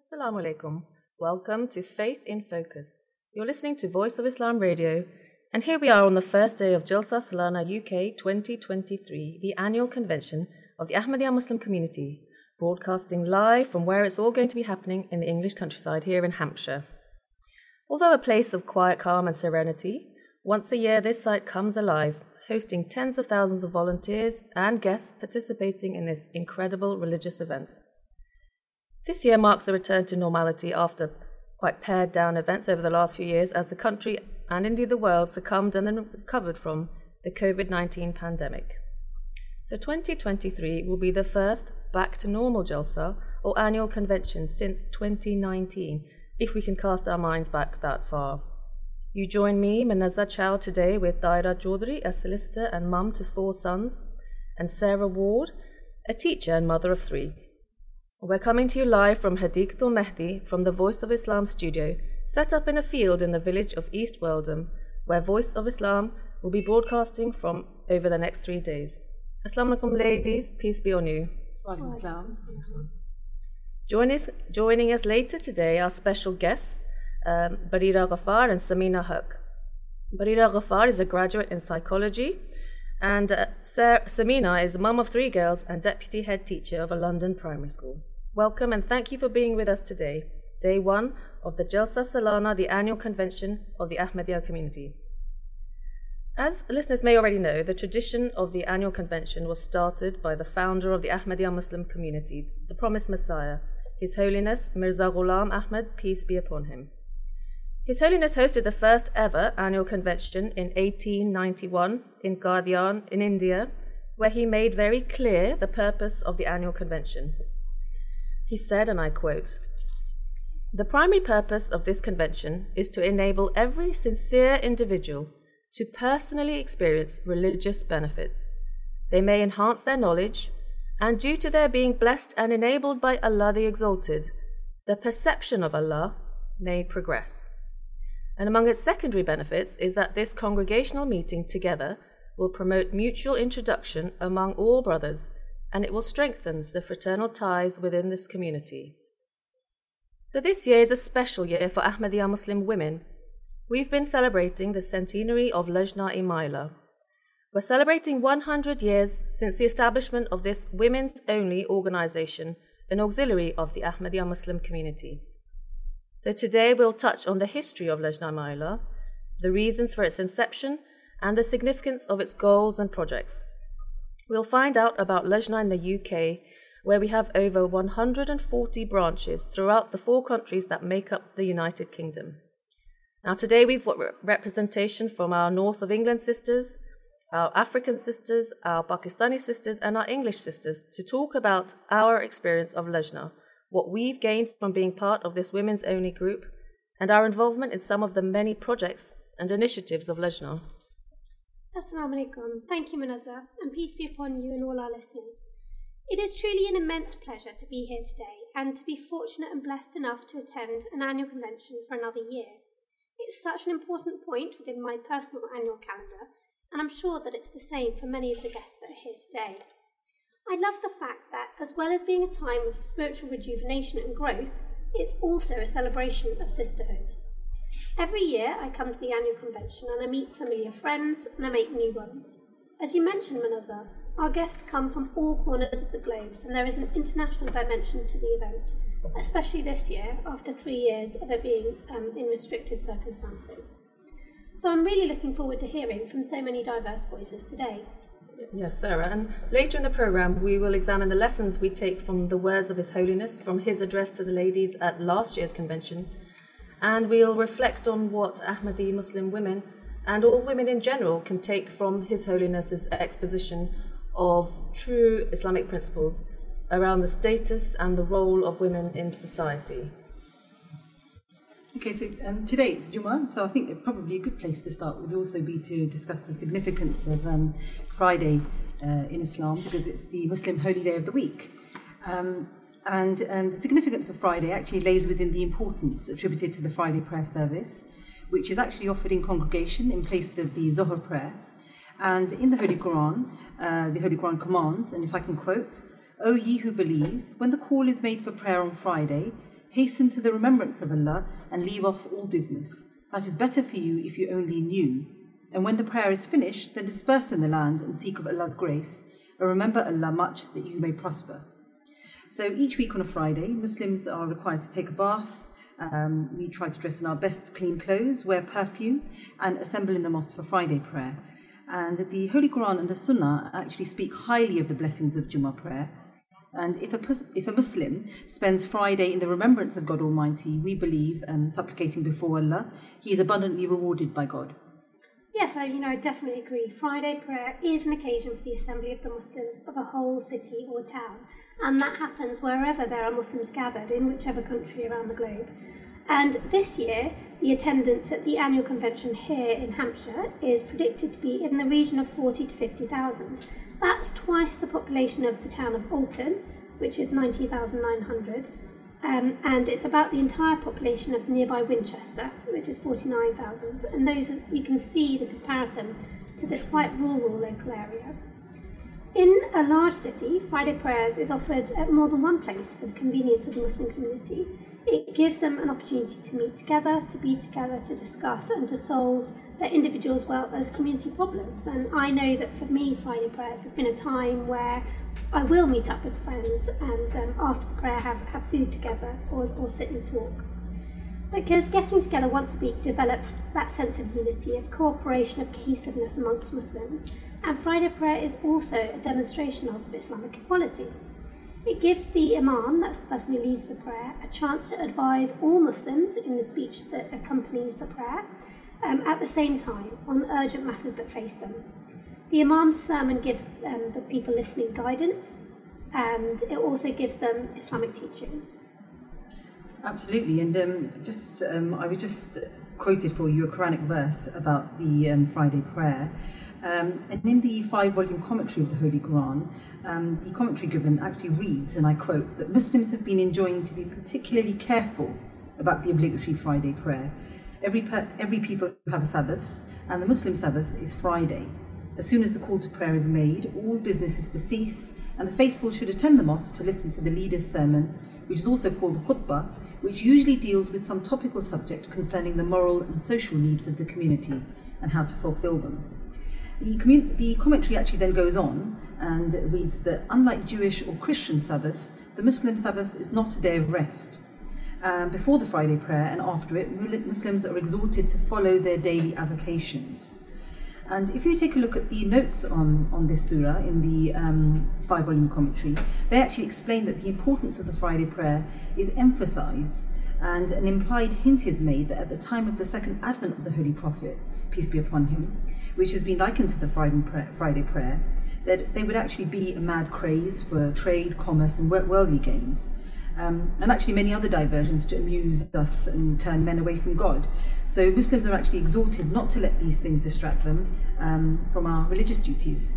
Assalamu alaikum. Welcome to Faith in Focus. You're listening to Voice of Islam Radio, and here we are on the first day of Jalsa Salana UK 2023, the annual convention of the Ahmadiyya Muslim community, broadcasting live from where it's all going to be happening in the English countryside here in Hampshire. Although a place of quiet calm and serenity, once a year this site comes alive, hosting tens of thousands of volunteers and guests participating in this incredible religious event. This year marks a return to normality after quite pared down events over the last few years as the country and indeed the world succumbed and then recovered from the COVID 19 pandemic. So 2023 will be the first back to normal Jalsa or annual convention since 2019, if we can cast our minds back that far. You join me, Manaza Chow, today with Tahira Chaudhry, a solicitor and mum to four sons, and Sarah Ward, a teacher and mother of three. We're coming to you live from Hadiqatul Mehdi from the Voice of Islam studio, set up in a field in the village of East Worldham, where Voice of Islam will be broadcasting from over the next three days. Assalamu alaikum, ladies. Peace be on you. Join us, joining us later today are special guests, um, Barira Ghaffar and Samina Haq. Barira Ghaffar is a graduate in psychology, and uh, Samina is the mum of three girls and deputy head teacher of a London primary school. Welcome and thank you for being with us today, day one of the Jalsa Salana, the annual convention of the Ahmadiyya community. As listeners may already know, the tradition of the annual convention was started by the founder of the Ahmadiyya Muslim community, the promised Messiah, His Holiness Mirza Ghulam Ahmad, peace be upon him. His Holiness hosted the first ever annual convention in 1891 in Qadian in India, where he made very clear the purpose of the annual convention. He said, and I quote, The primary purpose of this convention is to enable every sincere individual to personally experience religious benefits. They may enhance their knowledge, and due to their being blessed and enabled by Allah the Exalted, the perception of Allah may progress. And among its secondary benefits is that this congregational meeting together will promote mutual introduction among all brothers and it will strengthen the fraternal ties within this community. So, this year is a special year for Ahmadiyya Muslim women. We've been celebrating the centenary of Lajna-e Maila. We're celebrating 100 years since the establishment of this women's only organization, an auxiliary of the Ahmadiyya Muslim community. So, today we'll touch on the history of Lajna Maila, the reasons for its inception, and the significance of its goals and projects. We'll find out about Lajna in the UK, where we have over 140 branches throughout the four countries that make up the United Kingdom. Now, today we've got representation from our North of England sisters, our African sisters, our Pakistani sisters, and our English sisters to talk about our experience of Lajna, what we've gained from being part of this women's only group, and our involvement in some of the many projects and initiatives of Lajna. Assalamu alaikum. Thank you, Manazza, and peace be upon you and all our listeners. It is truly an immense pleasure to be here today and to be fortunate and blessed enough to attend an annual convention for another year. It's such an important point within my personal annual calendar, and I'm sure that it's the same for many of the guests that are here today. I love the fact that, as well as being a time of spiritual rejuvenation and growth, it's also a celebration of sisterhood. Every year I come to the annual convention and I meet familiar friends and I make new ones. As you mentioned, Manazar, our guests come from all corners of the globe and there is an international dimension to the event, especially this year after three years of it being um, in restricted circumstances. So I'm really looking forward to hearing from so many diverse voices today. Yes, Sarah. And later in the programme, we will examine the lessons we take from the words of His Holiness from his address to the ladies at last year's convention and we'll reflect on what Ahmadi Muslim women and all women in general can take from His Holiness's exposition of true Islamic principles around the status and the role of women in society. Okay, so um, today it's Jummah, so I think probably a good place to start would also be to discuss the significance of um, Friday uh, in Islam because it's the Muslim holy day of the week. Um, and um, the significance of Friday actually lays within the importance attributed to the Friday prayer service, which is actually offered in congregation in place of the Zuhr prayer. And in the Holy Quran, uh, the Holy Quran commands, and if I can quote, O ye who believe, when the call is made for prayer on Friday, Hasten to the remembrance of Allah and leave off all business. That is better for you if you only knew. And when the prayer is finished, then disperse in the land and seek of Allah's grace, and remember Allah much that you may prosper. So each week on a Friday, Muslims are required to take a bath. Um, we try to dress in our best clean clothes, wear perfume, and assemble in the mosque for Friday prayer. And the Holy Quran and the Sunnah actually speak highly of the blessings of Jummah prayer. And if a, if a Muslim spends Friday in the remembrance of God Almighty, we believe, and supplicating before Allah, he is abundantly rewarded by God. Yes, I, you know, I definitely agree. Friday prayer is an occasion for the assembly of the Muslims of a whole city or town, and that happens wherever there are Muslims gathered in whichever country around the globe. And this year, the attendance at the annual convention here in Hampshire is predicted to be in the region of 40 to 50,000. That's twice the population of the town of Alton, which is 90,900, um, and it's about the entire population of nearby Winchester, which is 49,000. And those you can see the comparison to this quite rural local area. In a large city, Friday prayers is offered at more than one place for the convenience of the Muslim community. It gives them an opportunity to meet together, to be together, to discuss, and to solve their individual as well as community problems. And I know that for me, Friday prayers has been a time where I will meet up with friends and um, after the prayer have, have food together or, or sit and talk. Because getting together once a week develops that sense of unity, of cooperation, of cohesiveness amongst Muslims. And Friday prayer is also a demonstration of Islamic equality. It gives the Imam, that's the person who leads the prayer, a chance to advise all Muslims in the speech that accompanies the prayer um, at the same time on urgent matters that face them. The Imam's sermon gives um, the people listening guidance and it also gives them Islamic teachings. Absolutely, and um, just um, I was just quoted for you a Quranic verse about the um, Friday prayer. Um, and in the five volume commentary of the Holy Quran, um, the commentary given actually reads, and I quote, that Muslims have been enjoined to be particularly careful about the obligatory Friday prayer. Every, per- every people have a Sabbath, and the Muslim Sabbath is Friday. As soon as the call to prayer is made, all business is to cease, and the faithful should attend the mosque to listen to the leader's sermon, which is also called the khutbah, which usually deals with some topical subject concerning the moral and social needs of the community and how to fulfill them. The, commun- the commentary actually then goes on and reads that unlike Jewish or Christian Sabbath, the Muslim Sabbath is not a day of rest. Um, before the Friday prayer and after it, Muslims are exhorted to follow their daily avocations. And if you take a look at the notes on, on this surah in the um, five volume commentary, they actually explain that the importance of the Friday prayer is emphasized, and an implied hint is made that at the time of the second advent of the Holy Prophet, peace be upon him, which has been likened to the Friday prayer, that there would actually be a mad craze for trade, commerce, and worldly gains um, and actually many other diversions to amuse us and turn men away from God. So Muslims are actually exhorted not to let these things distract them um, from our religious duties.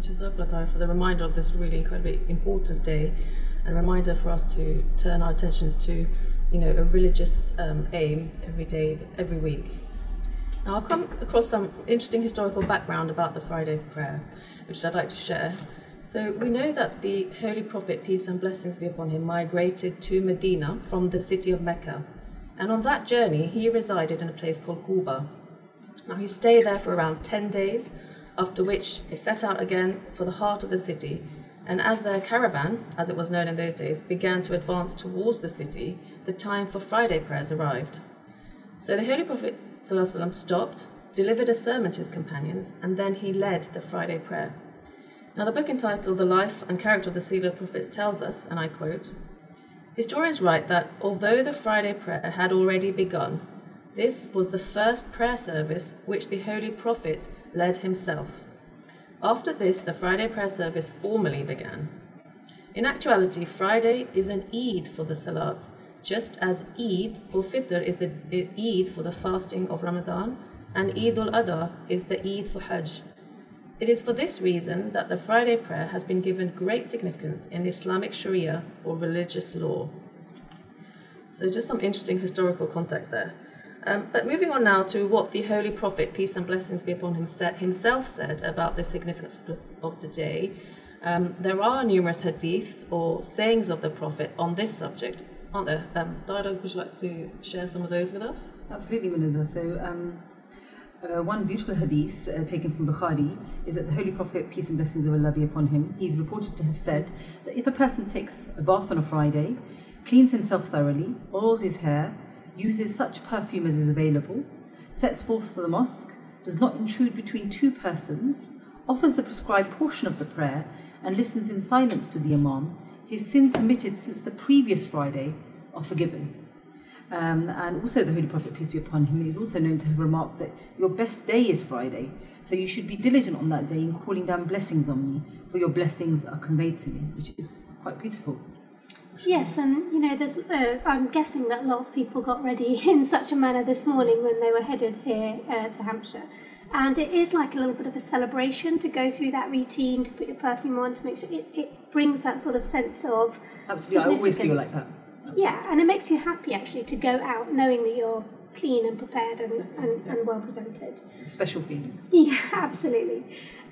Jazakallah for the reminder of this really incredibly important day and a reminder for us to turn our attentions to you know, a religious um, aim every day, every week. Now, I've come across some interesting historical background about the Friday prayer, which I'd like to share. So we know that the Holy Prophet, peace and blessings be upon him, migrated to Medina from the city of Mecca. And on that journey, he resided in a place called Quba. Now he stayed there for around 10 days, after which he set out again for the heart of the city. And as their caravan, as it was known in those days, began to advance towards the city, the time for Friday prayers arrived. So the Holy Prophet ﷺ stopped, delivered a sermon to his companions, and then he led the Friday prayer. Now, the book entitled The Life and Character of the Seal of Prophets tells us, and I quote Historians write that although the Friday prayer had already begun, this was the first prayer service which the Holy Prophet led himself. After this, the Friday prayer service formally began. In actuality, Friday is an Eid for the Salat, just as Eid ul Fitr is the Eid for the fasting of Ramadan, and Eid al Adha is the Eid for Hajj. It is for this reason that the Friday prayer has been given great significance in Islamic Sharia or religious law. So, just some interesting historical context there. Um, but moving on now to what the Holy Prophet, peace and blessings be upon him, said, himself said about the significance of the day. Um, there are numerous hadith or sayings of the Prophet on this subject, aren't there? Um, Dialogue, would you like to share some of those with us? Absolutely, Muniza. So, um, uh, one beautiful hadith uh, taken from Bukhari is that the Holy Prophet, peace and blessings of Allah be upon him, he's reported to have said that if a person takes a bath on a Friday, cleans himself thoroughly, oils his hair, uses such perfume as is available, sets forth for the mosque, does not intrude between two persons, offers the prescribed portion of the prayer, and listens in silence to the Imam, his sins committed since the previous Friday are forgiven. Um, and also, the Holy Prophet, peace be upon him, is also known to have remarked that your best day is Friday. So you should be diligent on that day in calling down blessings on me, for your blessings are conveyed to me, which is quite beautiful. Yes, and you know, there's. Uh, I'm guessing that a lot of people got ready in such a manner this morning when they were headed here uh, to Hampshire, and it is like a little bit of a celebration to go through that routine, to put your perfume on, to make sure it, it brings that sort of sense of. Absolutely, I always feel like that. Yeah, and it makes you happy actually to go out knowing that you're clean and prepared and, and, and well presented. Special feeling. Yeah, absolutely.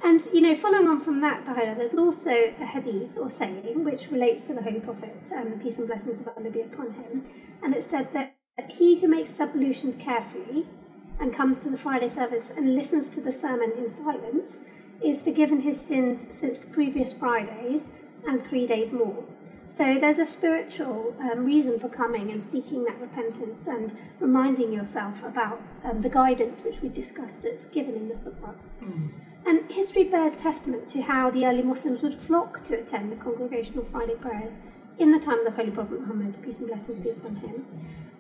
And you know, following on from that, there's also a hadith or saying which relates to the Holy Prophet and the peace and blessings of Allah be upon him. And it said that he who makes ablutions carefully and comes to the Friday service and listens to the sermon in silence is forgiven his sins since the previous Fridays and three days more. So there's a spiritual um, reason for coming and seeking that repentance and reminding yourself about um, the guidance which we discussed that's given in the Quran. Mm. And history bears testament to how the early Muslims would flock to attend the congregational Friday prayers in the time of the Holy Prophet Muhammad, peace and blessings be upon him.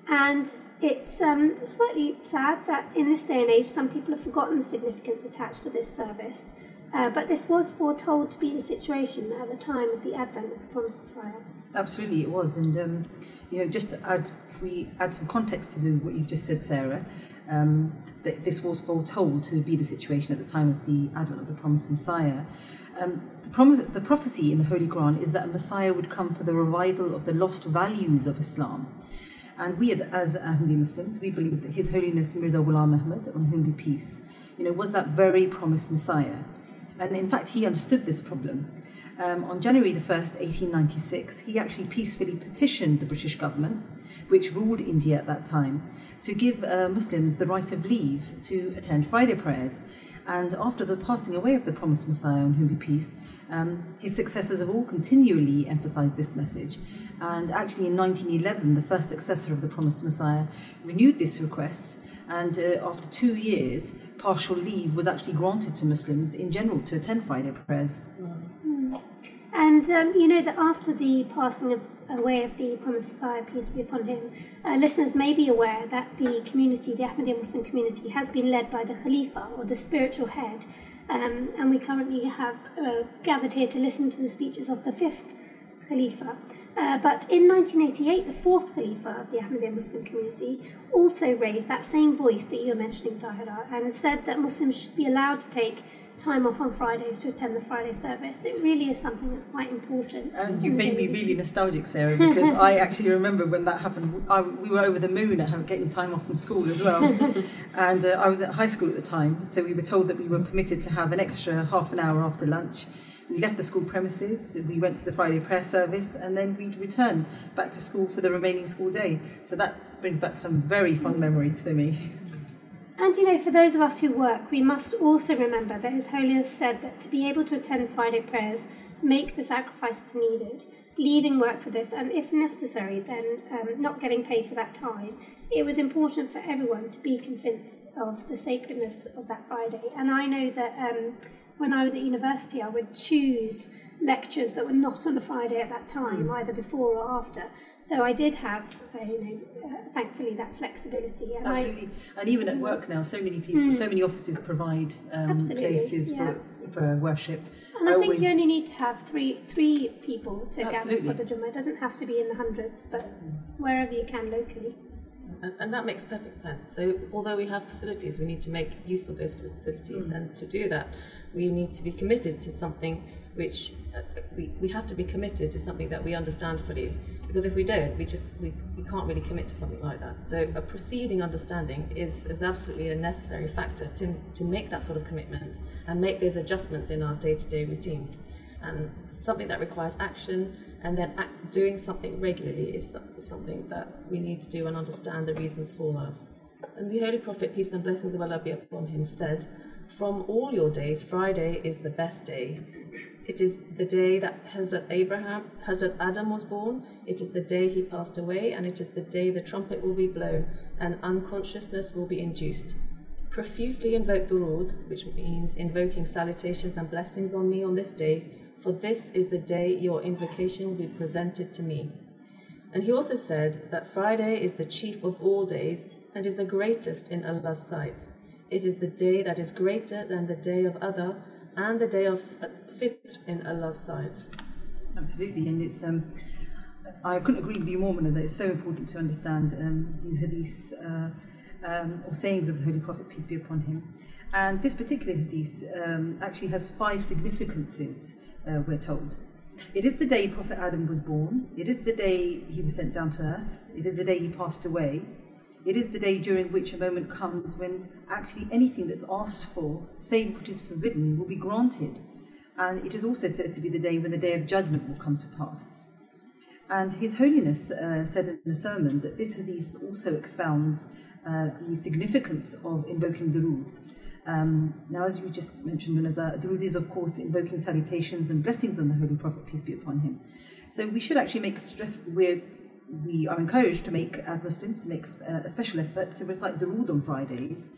And it's um, slightly sad that in this day and age, some people have forgotten the significance attached to this service. Uh, but this was foretold to be the situation at the time of the advent of the promised Messiah. Absolutely, it was. And, um, you know, just to add, if we add some context to what you've just said, Sarah, um, that this was foretold to be the situation at the time of the advent of the promised Messiah. Um, the, prom- the prophecy in the Holy Quran is that a Messiah would come for the revival of the lost values of Islam. And we, as Ahmadi Muslims, we believe that His Holiness Mirza Ghulam Ahmad, on whom be peace, you know, was that very promised Messiah. And in fact, he understood this problem. Um, on January the 1st, 1896, he actually peacefully petitioned the British government, which ruled India at that time, to give uh, Muslims the right of leave to attend Friday prayers. And after the passing away of the promised Messiah, on whom be peace, um, his successors have all continually emphasized this message. And actually, in 1911, the first successor of the promised Messiah renewed this request. And uh, after two years, partial leave was actually granted to Muslims in general to attend Friday prayers. Mm. And um, you know that after the passing of, away of the Promised Messiah, peace be upon him, uh, listeners may be aware that the community, the Ahmadiyya Muslim community, has been led by the Khalifa or the spiritual head. Um, and we currently have uh, gathered here to listen to the speeches of the fifth Khalifa. Uh, but in 1988, the fourth Khalifa of the Ahmadiyya Muslim community also raised that same voice that you were mentioning, Tahira, and said that Muslims should be allowed to take time off on Fridays to attend the Friday service. It really is something that's quite important. And you made me really nostalgic, Sarah, because I actually remember when that happened. I, we were over the moon at getting time off from school as well. and uh, I was at high school at the time, so we were told that we were permitted to have an extra half an hour after lunch we left the school premises, we went to the Friday prayer service, and then we'd return back to school for the remaining school day. So that brings back some very fond memories for me. And you know, for those of us who work, we must also remember that His Holiness said that to be able to attend Friday prayers, make the sacrifices needed, leaving work for this, and if necessary, then um, not getting paid for that time. It was important for everyone to be convinced of the sacredness of that Friday. And I know that um, when I was at university, I would choose lectures that were not on a Friday at that time, mm. either before or after. So I did have, uh, you know, uh, thankfully that flexibility. And Absolutely, I, and even at work now, so many people, mm. so many offices provide um, places yeah. for for worship. And I, I think always... you only need to have three three people to Absolutely. gather for the Jummah. It doesn't have to be in the hundreds, but wherever you can locally. And, and, that makes perfect sense. So, although we have facilities, we need to make use of those facilities. Mm. And to do that, we need to be committed to something which uh, we, we have to be committed to something that we understand fully. Because if we don't, we just we, we can't really commit to something like that. So a preceding understanding is, is absolutely a necessary factor to, to make that sort of commitment and make those adjustments in our day-to-day routines. And something that requires action and then doing something regularly is, something that we need to do and understand the reasons for that. And the Holy Prophet, peace and blessings of Allah be upon him, said, From all your days, Friday is the best day. It is the day that Hazrat Abraham, Hazrat Adam was born. It is the day he passed away, and it is the day the trumpet will be blown and unconsciousness will be induced. Profusely invoke Durud, which means invoking salutations and blessings on me on this day, for this is the day your invocation will be presented to me. And he also said that Friday is the chief of all days and is the greatest in Allah's sight. It is the day that is greater than the day of Adha and the day of Fitr in Allah's sight. Absolutely, and it's um, I couldn't agree with you more, Manazza. It's so important to understand um, these hadiths uh, um, or sayings of the Holy Prophet, peace be upon him. And this particular hadith um, actually has five significances, uh, we're told. It is the day Prophet Adam was born. It is the day he was sent down to earth. It is the day he passed away. It is the day during which a moment comes when actually anything that's asked for, save what is forbidden, will be granted. And it is also said to be the day when the day of judgment will come to pass. And His Holiness uh, said in a sermon that this hadith also expounds uh, the significance of invoking Durood. Um, now, as you just mentioned, Munazza, Durood is, of course, invoking salutations and blessings on the Holy Prophet, peace be upon him. So we should actually make, we're, we are encouraged to make, as Muslims, to make uh, a special effort to recite Durood on Fridays.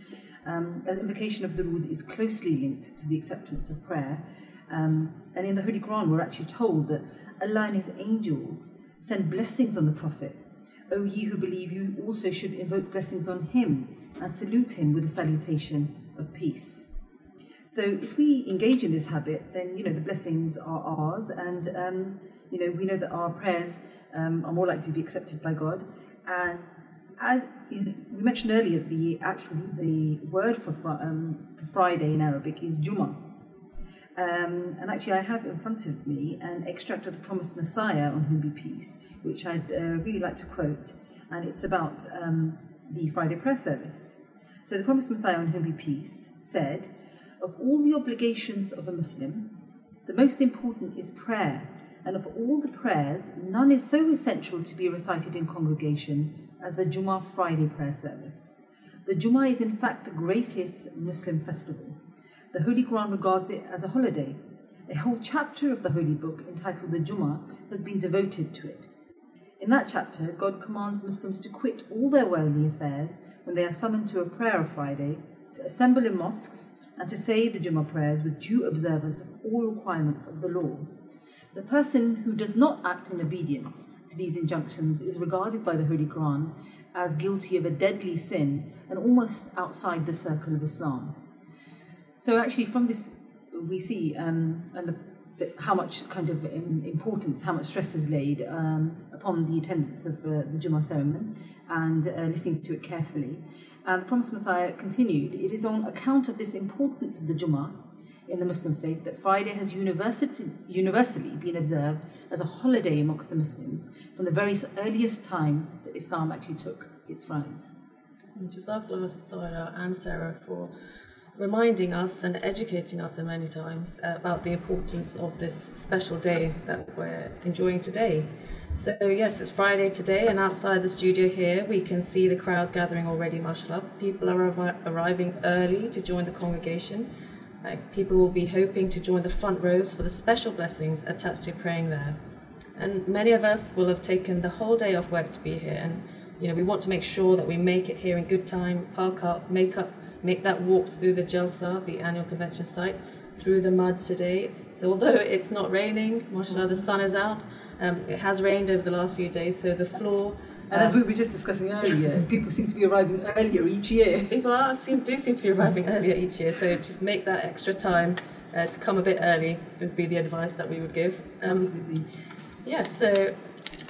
Um, as invocation of Durood is closely linked to the acceptance of prayer. Um, and in the Holy Quran, we're actually told that Allah and His angels send blessings on the Prophet. O ye who believe, you also should invoke blessings on him and salute him with a salutation of peace. So if we engage in this habit, then you know the blessings are ours, and um, you know we know that our prayers um, are more likely to be accepted by God. And as you know, we mentioned earlier, the actually the word for, um, for Friday in Arabic is Juma. Um, and actually, I have in front of me an extract of the Promised Messiah on whom be peace, which I'd uh, really like to quote, and it's about um, the Friday prayer service. So, the Promised Messiah on whom be peace said, Of all the obligations of a Muslim, the most important is prayer, and of all the prayers, none is so essential to be recited in congregation as the Jummah Friday prayer service. The Jummah is, in fact, the greatest Muslim festival. The Holy Quran regards it as a holiday. A whole chapter of the Holy Book, entitled the Jummah, has been devoted to it. In that chapter, God commands Muslims to quit all their worldly affairs when they are summoned to a prayer of Friday, to assemble in mosques, and to say the Jummah prayers with due observance of all requirements of the law. The person who does not act in obedience to these injunctions is regarded by the Holy Quran as guilty of a deadly sin and almost outside the circle of Islam. So actually, from this, we see um, and the, how much kind of importance, how much stress is laid um, upon the attendance of uh, the Jummah ceremony and uh, listening to it carefully. And the Promised Messiah continued, it is on account of this importance of the Jummah in the Muslim faith that Friday has universally, been observed as a holiday amongst the Muslims from the very earliest time that Islam actually took its rise. Jazakallah Ta'ala and Sarah for reminding us and educating us in many times uh, about the importance of this special day that we're enjoying today. So, yes, it's Friday today, and outside the studio here, we can see the crowds gathering already, mashallah. People are arri- arriving early to join the congregation. Like, people will be hoping to join the front rows for the special blessings attached to praying there. And many of us will have taken the whole day off work to be here, and you know, we want to make sure that we make it here in good time, park up, make up make that walk through the Jalsa, the annual convention site, through the mud today. So although it's not raining, mashallah, the sun is out. Um, it has rained over the last few days, so the floor. And as um, we were just discussing earlier, people seem to be arriving earlier each year. people are seem do seem to be arriving earlier each year, so just make that extra time uh, to come a bit early would be the advice that we would give. Um, Absolutely. yes, so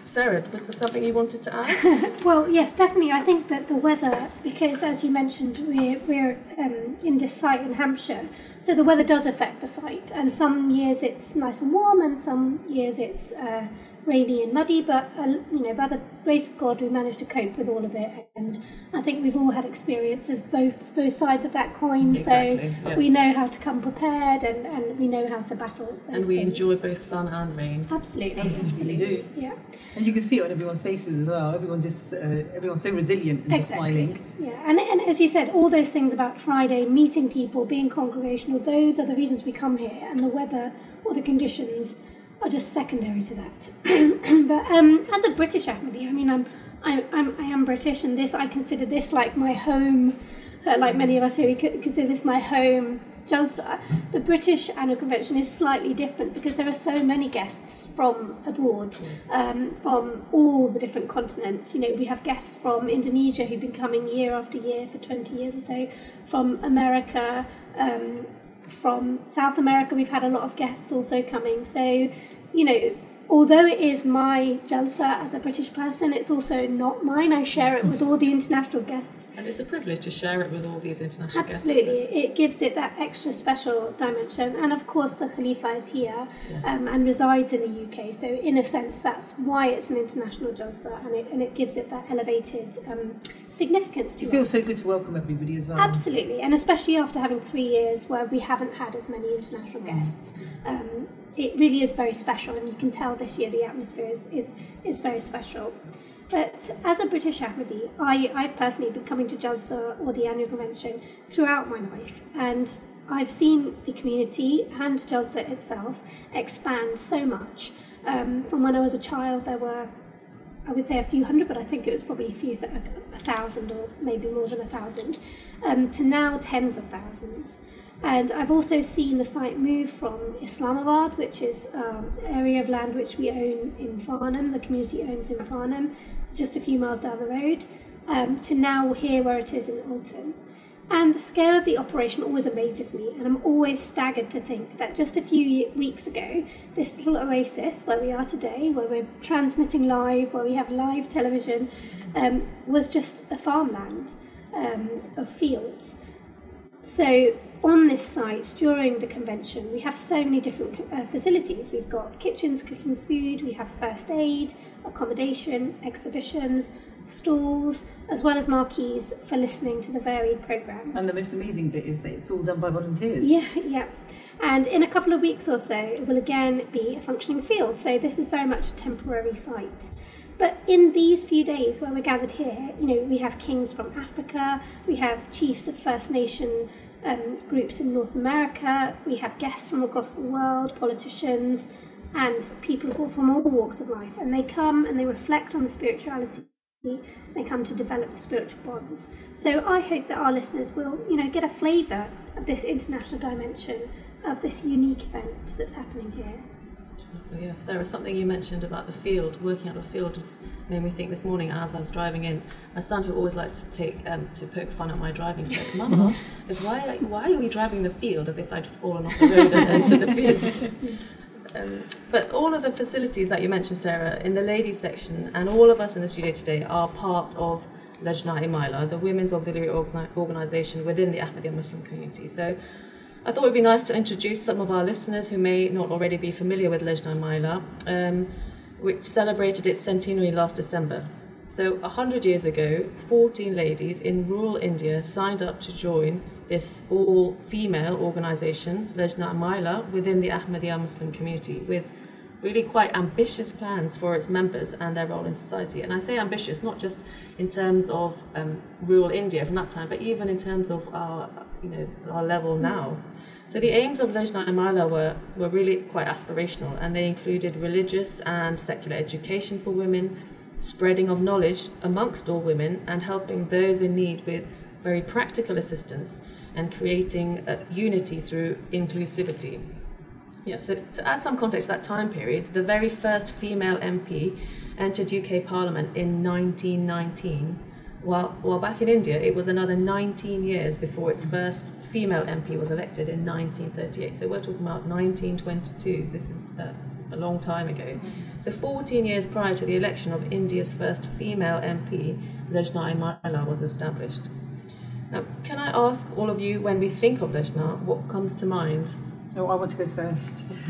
Sarah, was there something you wanted to add? Well, yes, definitely. I think that the weather, because as you mentioned, we're, we're um, in this site in Hampshire, so the weather does affect the site. And some years it's nice and warm, and some years it's uh, rainy and muddy, but uh, you know, by the grace of God, we managed to cope with all of it. And I think we've all had experience of both both sides of that coin, Exactly, so yeah. we know how to come prepared and, and we know how to battle. Those And we things. enjoy both sun and rain. absolutely, Absolutely, absolutely, do. yeah. And you can see it on everyone's faces as well. Everyone just, uh, everyone's so resilient and just smiling. Yeah, and, and as you said, all those things about Friday, meeting people, being congregational, those are the reasons we come here, and the weather or the conditions are just secondary to that. but um, as a British Ahmadi, I mean, I'm, I'm, I'm, I am British, and this I consider this like my home. Uh, like many of us here, we co- consider this my home. Jalsa. The British Annual Convention is slightly different because there are so many guests from abroad, um, from all the different continents. You know, we have guests from Indonesia who've been coming year after year for 20 years or so, from America, um, from South America, we've had a lot of guests also coming. So, you know, although it is my Jalsa as a British person, it's also not mine. I share it with all the international guests. And it's a privilege to share it with all these international guests. Absolutely, it gives it that extra special dimension. And of course, the Khalifa is here um, and resides in the UK. So, in a sense, that's why it's an international Jalsa and it, and it gives it that elevated um, significance to It feels so good to welcome everybody as well. Absolutely, and especially after having three years where we haven't had as many international guests, um, it really is very special, and you can tell this year the atmosphere is, is, is very special. But as a British Ahmadi, I, I've personally been coming to Jalsa or the annual convention throughout my life, and I've seen the community and Jalsa itself expand so much. Um, from when I was a child, there were I would say a few hundred, but I think it was probably a few, th- a thousand or maybe more than a thousand, um, to now tens of thousands. And I've also seen the site move from Islamabad, which is um, an area of land which we own in Farnham, the community owns in Farnham, just a few miles down the road, um, to now here where it is in Alton. And the scale of the operation always amazes me, and I'm always staggered to think that just a few weeks ago, this little oasis where we are today, where we're transmitting live, where we have live television, um, was just a farmland um, of fields. So, on this site during the convention, we have so many different uh, facilities. We've got kitchens cooking food, we have first aid, accommodation, exhibitions, stalls, as well as marquees for listening to the varied programme. And the most amazing bit is that it's all done by volunteers. Yeah, yeah. And in a couple of weeks or so, it will again be a functioning field. So this is very much a temporary site. But in these few days where we're gathered here, you know, we have kings from Africa, we have chiefs of First Nation um, groups in North America, we have guests from across the world, politicians, and people from all walks of life. And they come and they reflect on the spirituality they come to develop the spiritual bonds. So I hope that our listeners will, you know, get a flavour of this international dimension of this unique event that's happening here. Yeah, Sarah, something you mentioned about the field, working out a field, just made me think this morning as I was driving in. My son, who always likes to take um, to poke fun at my driving, said, "Mama, if why why are we driving the field as if I'd fallen off the road and into the field?" Um, but all of the facilities that you mentioned, Sarah, in the ladies section, and all of us in the studio today are part of Lajna Imaillah, the women's auxiliary organi- organisation within the Ahmadiyya Muslim community. So I thought it would be nice to introduce some of our listeners who may not already be familiar with Lajna Imaillah, um, which celebrated its centenary last December. So, 100 years ago, 14 ladies in rural India signed up to join this all female organisation, Lajna Imaillah, within the Ahmadiyya Muslim community with really quite ambitious plans for its members and their role in society. And I say ambitious not just in terms of um, rural India from that time, but even in terms of our, you know, our level now. So the aims of Lajna Imaillah were, were really quite aspirational and they included religious and secular education for women, spreading of knowledge amongst all women and helping those in need with very practical assistance and creating unity through inclusivity. Yeah, so to add some context to that time period, the very first female MP entered UK Parliament in 1919, while, while back in India it was another 19 years before its first female MP was elected in 1938. So we're talking about 1922. This is uh, a long time ago. So 14 years prior to the election of India's first female MP, Lajna Imaillah was established. Now, can I ask all of you, when we think of Lajna, what comes to mind? Oh, I want to go first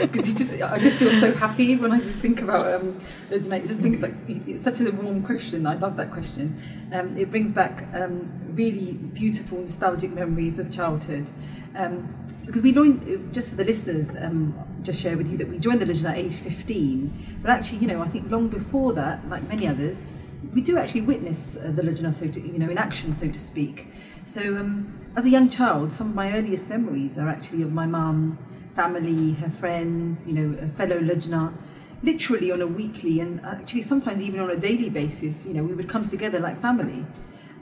because you just I just feel so happy when I just think about um, It just brings back it's such a warm question. I love that question. Um, it brings back um, really beautiful nostalgic memories of childhood. Um, because we joined just for the listeners, um, just share with you that we joined the Lajna at age 15. But actually, you know, I think long before that, like many others, we do actually witness uh, the Lajna, so to, you know, in action, so to speak. So, um, as a young child, some of my earliest memories are actually of my mum, family, her friends, you know, a fellow Lajna, literally on a weekly and actually sometimes even on a daily basis. You know, we would come together like family.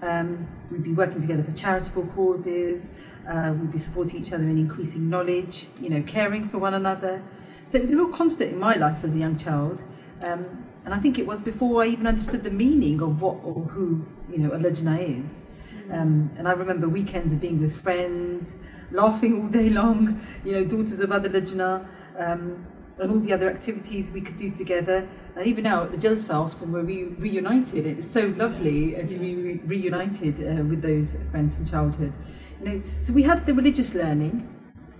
Um, we'd be working together for charitable causes. Uh, we'd be supporting each other in increasing knowledge. You know, caring for one another. So it was a real constant in my life as a young child. Um, and I think it was before I even understood the meaning of what or who you know a Lajna is. Um, and I remember weekends of being with friends, laughing all day long, you know, daughters of other Lajna, um, and all the other activities we could do together. And even now at the Jalsa often we're re- reunited. It's so lovely uh, to be re- reunited uh, with those friends from childhood. You know, so we had the religious learning,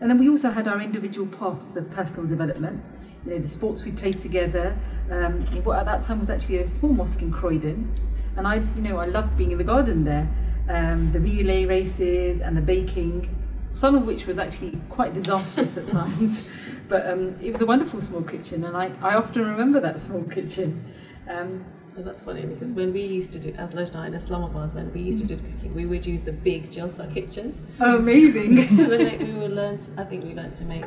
and then we also had our individual paths of personal development. You know, the sports we played together. Um, what at that time was actually a small mosque in Croydon, and I, you know, I loved being in the garden there um, the relay races and the baking, some of which was actually quite disastrous at times. But um, it was a wonderful small kitchen, and I, I often remember that small kitchen. Um, Oh, that's funny because when we used to do, as Lajna in Islamabad, when we used to do cooking, we would use the big Jalsa kitchens. Oh, amazing! so then like, we were learned, I think we learned to make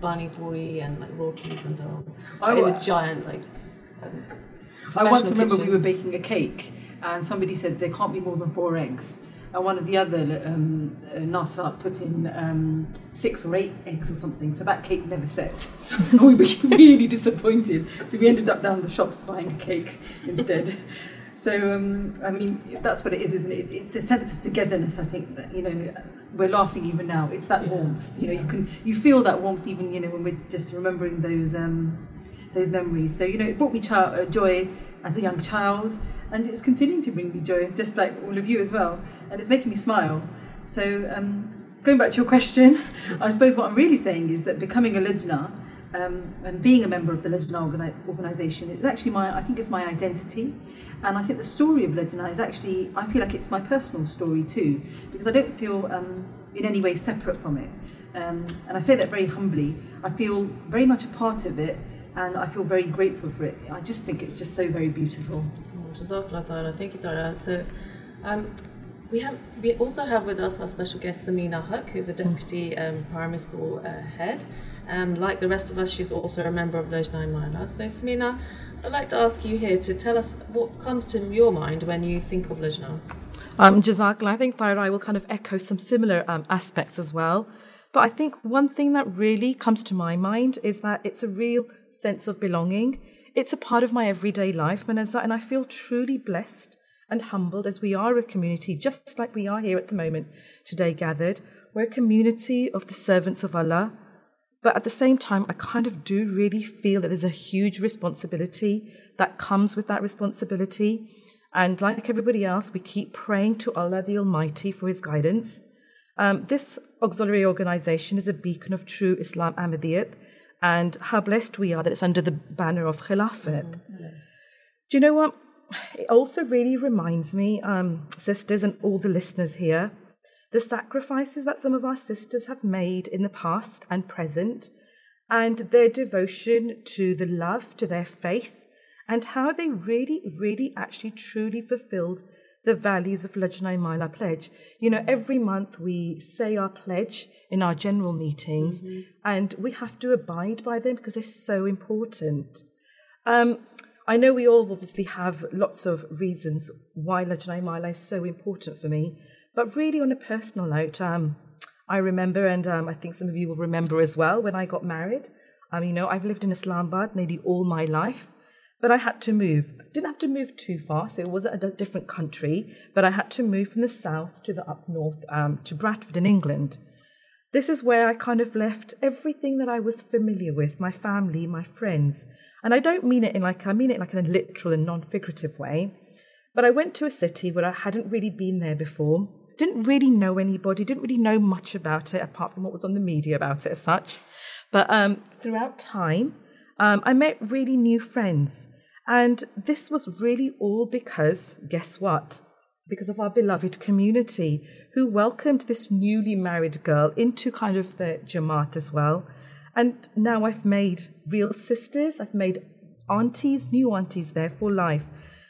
pani puri and like rotis and dolls oh, in a giant like. Um, I once remember kitchen. we were baking a cake and somebody said there can't be more than four eggs. And one of the other um, uh, Nasirat put in um, six or eight eggs or something, so that cake never set. So we were really disappointed. So we ended up down the shops buying a cake instead. So um, I mean, that's what it is, isn't it? It's the sense of togetherness. I think that you know we're laughing even now. It's that warmth. You know, you can you feel that warmth even you know when we're just remembering those um, those memories. So you know, it brought me uh, joy as a young child and it's continuing to bring me joy, just like all of you as well, and it's making me smile. So, um, going back to your question, I suppose what I'm really saying is that becoming a Lajna um, and being a member of the Lajna organi- organisation is actually my, I think it's my identity. And I think the story of Lajna is actually, I feel like it's my personal story too, because I don't feel um, in any way separate from it. Um, and I say that very humbly. I feel very much a part of it, and I feel very grateful for it. I just think it's just so very beautiful. Jazakallah Tara. Thank you, Tara. So, um, we have we also have with us our special guest Samina Haq, who's a deputy um, primary school uh, head. Um, like the rest of us, she's also a member of Lajna Mila. So, Samina, I'd like to ask you here to tell us what comes to your mind when you think of Lajna. Um, Jazakallah. I think Tara I will kind of echo some similar um, aspects as well. But I think one thing that really comes to my mind is that it's a real sense of belonging. It's a part of my everyday life, Manazza, and I feel truly blessed and humbled as we are a community, just like we are here at the moment today gathered. We're a community of the servants of Allah. But at the same time, I kind of do really feel that there's a huge responsibility that comes with that responsibility. And like everybody else, we keep praying to Allah the Almighty for His guidance. Um, this auxiliary organization is a beacon of true Islam Ahmadiyyat and how blessed we are that it's under the banner of Khilafat. Mm-hmm. Do you know what? It also really reminds me, um, sisters and all the listeners here, the sacrifices that some of our sisters have made in the past and present, and their devotion to the love, to their faith, and how they really, really actually truly fulfilled the values of Lajna Mila Pledge. You know, every month we say our pledge in our general meetings, mm-hmm. and we have to abide by them because they're so important. Um, I know we all obviously have lots of reasons why Lajna Mila is so important for me, but really on a personal note, um, I remember, and um, I think some of you will remember as well, when I got married. Um, you know, I've lived in Islamabad nearly all my life. But I had to move. Didn't have to move too far, so it wasn't a different country, but I had to move from the south to the up north um, to Bradford in England. This is where I kind of left everything that I was familiar with, my family, my friends. And I don't mean it in like, I mean it like in a literal and non figurative way. But I went to a city where I hadn't really been there before didn't really know anybody, didn't really know much about it apart from what was on the media about it as such. But um, throughout time, um, I met really new friends. And this was really all because, guess what? Because of our beloved community who welcomed this newly married girl into kind of the Jamaat as well. And now I've made real sisters, I've made aunties, new aunties there for life.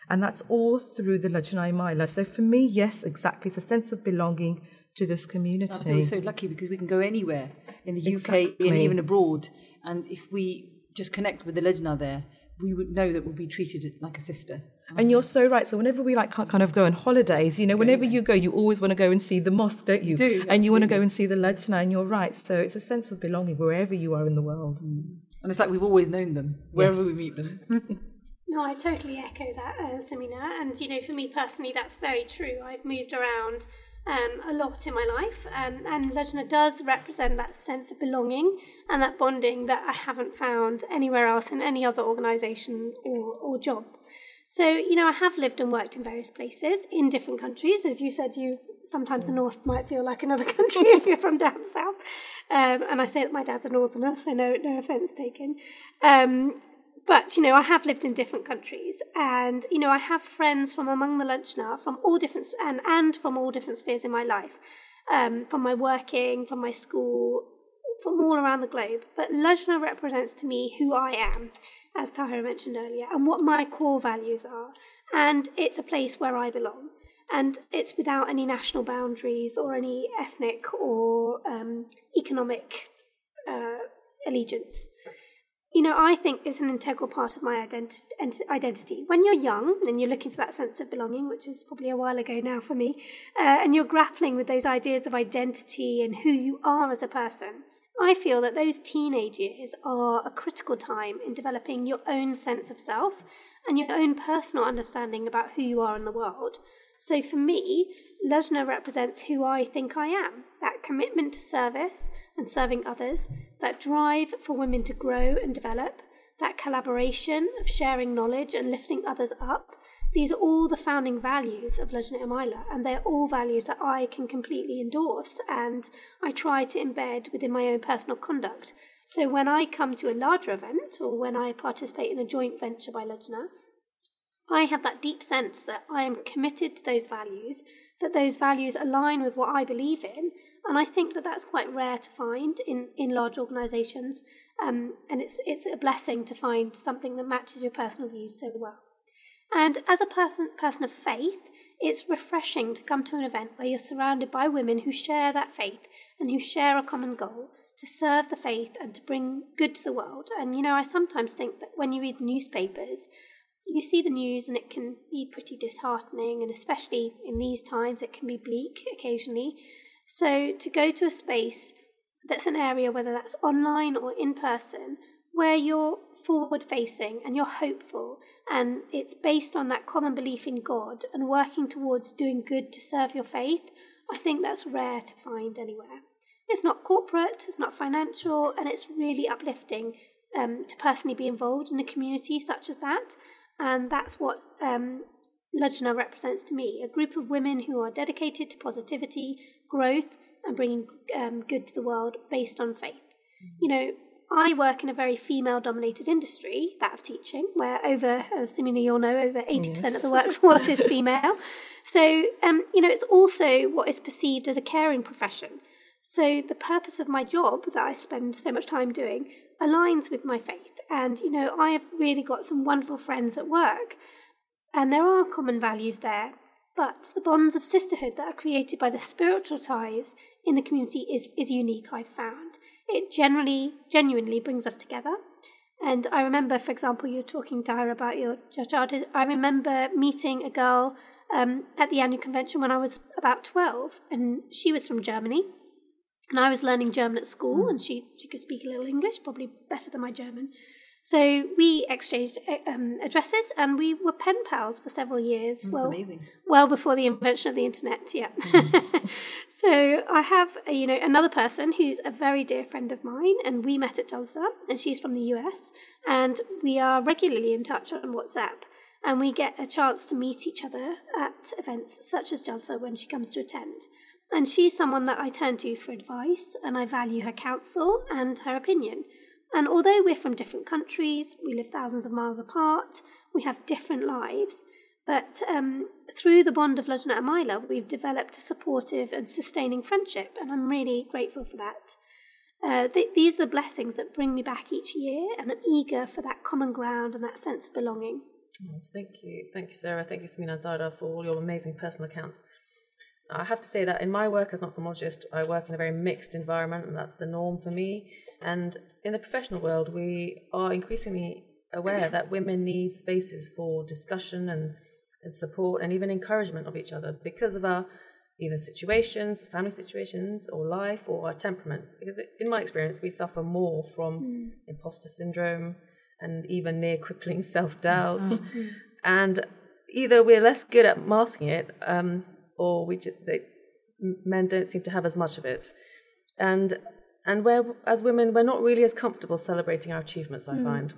And that's all through the Lajna Imaillah. So for me, yes, exactly. It's a sense of belonging to this community. I feel so lucky because we can go anywhere in the UK Exactly. and even abroad. And if we just connect with the Lajna there, we would know that we'll be treated like a sister. And you're so right. So whenever we like kind of go on holidays, you know, whenever you go, you always want to go and see the mosque, don't you? do, and you want to go and see the Lajna, and you're right. So it's a sense of belonging wherever you are in the world. And it's like we've always known them, wherever Yes. we meet them. No, I totally echo that, uh, Samina. And, you know, for me personally, that's very true. I've moved around um, a lot in my life, um, and Lajna does represent that sense of belonging and that bonding that I haven't found anywhere else in any other organisation or, or job. So, you know, I have lived and worked in various places in different countries. As you said, you sometimes the north might feel like another country if you're from down south. Um, and I say that my dad's a northerner, so no, no offence taken. Um, but you know, I have lived in different countries, and you know, I have friends from among the Lajna from all different and and from all different spheres in my life, um, from my working, from my school, from all around the globe. But Lajna represents to me who I am, as Tahira mentioned earlier, and what my core values are. And it's a place where I belong. And it's without any national boundaries or any ethnic or um, economic uh, allegiance. You know, I think it's an integral part of my identi- ent- identity. When you're young and you're looking for that sense of belonging, which is probably a while ago now for me, uh, and you're grappling with those ideas of identity and who you are as a person, I feel that those teenage years are a critical time in developing your own sense of self and your own personal understanding about who you are in the world. So for me, Lajna represents who I think I am that commitment to service and serving others, that drive for women to grow and develop, that collaboration of sharing knowledge and lifting others up. These are all the founding values of Lajna Imaillah, and they're all values that I can completely endorse and I try to embed within my own personal conduct. So when I come to a larger event or when I participate in a joint venture by Lajna, I have that deep sense that I am committed to those values, that those values align with what I believe in, and I think that that's quite rare to find in, in large organisations, um, and it's it's a blessing to find something that matches your personal views so well. And as a person person of faith, it's refreshing to come to an event where you're surrounded by women who share that faith and who share a common goal to serve the faith and to bring good to the world. And you know, I sometimes think that when you read newspapers, you see the news and it can be pretty disheartening, and especially in these times, it can be bleak occasionally. So, to go to a space that's an area, whether that's online or in person, where you're forward facing and you're hopeful, and it's based on that common belief in God and working towards doing good to serve your faith, I think that's rare to find anywhere. It's not corporate, it's not financial, and it's really uplifting um, to personally be involved in a community such as that. And that's what um, represents to me a group of women who are dedicated to positivity, growth, and bringing um, good to the world based on faith. You know, I work in a very female dominated industry, that of teaching, where over, as Samina, you'll know, over 80% of the workforce is female. So, um, you know, it's also what is perceived as a caring profession. So, the purpose of my job that I spend so much time doing aligns with my faith. And, you know, I have really got some wonderful friends at work, and there are common values there. But the bonds of sisterhood that are created by the spiritual ties in the community is, is unique, I've found. It generally, genuinely brings us together. And I remember, for example, you were talking to her about your, your childhood. I remember meeting a girl um, at the annual convention when I was about 12, and she was from Germany. And I was learning German at school, and she, she could speak a little English, probably better than my German. So we exchanged uh, um, addresses, and we were pen pals for several years. That's well, amazing. well before the invention of the internet. Yeah. so I have, uh, you know, another person who's a very dear friend of mine, and we met at Jalsa, and she's from the US, and we are regularly in touch on WhatsApp. and we get a chance to meet each other at events such as Jalsa when she comes to attend. And she's someone that I turn to for advice, and I value her counsel and her opinion. And although we're from different countries, we live thousands of miles apart, we have different lives, but um, through the bond of Lajna Imaillah, we've developed a supportive and sustaining friendship, and I'm really grateful for that. Uh, th- these are the blessings that bring me back each year, and I'm eager for that common ground and that sense of belonging. Oh, thank you. Thank you, Sarah. Thank you, Samina Dada, for all your amazing personal accounts. I have to say that in my work as an ophthalmologist, I work in a very mixed environment, and that's the norm for me. And in the professional world, we are increasingly aware that women need spaces for discussion and, and support and even encouragement of each other because of our either situations, family situations, or life, or our temperament. Because in my experience, we suffer more from mm. imposter syndrome and even near crippling self doubt. and either we're less good at masking it, um, or we just, they, men don't seem to have as much of it. And and where as women we're not really as comfortable celebrating our achievements. I mm. find.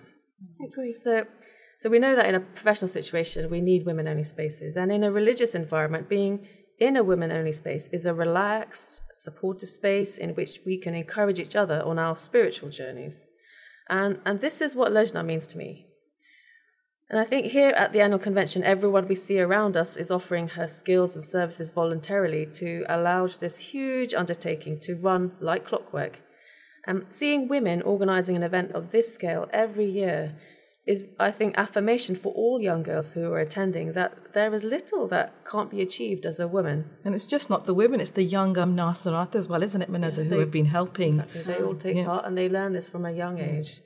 I agree. So. So we know that in a professional situation we need women only spaces and in a religious environment being in a women only space is a relaxed, supportive space in which we can encourage each other on our spiritual journeys. And, and this is what Lejna means to me. And I think here at the annual convention, everyone we see around us is offering her skills and services voluntarily to allow this huge undertaking to run like clockwork. And seeing women organizing an event of this scale every year is, I think, affirmation for all young girls who are attending that there is little that can't be achieved as a woman. And it's just not the women, it's the young um, Nasirat as well, isn't it, Manazza, yeah, who have been helping. Exactly. They all take yeah. part and they learn this from a young age.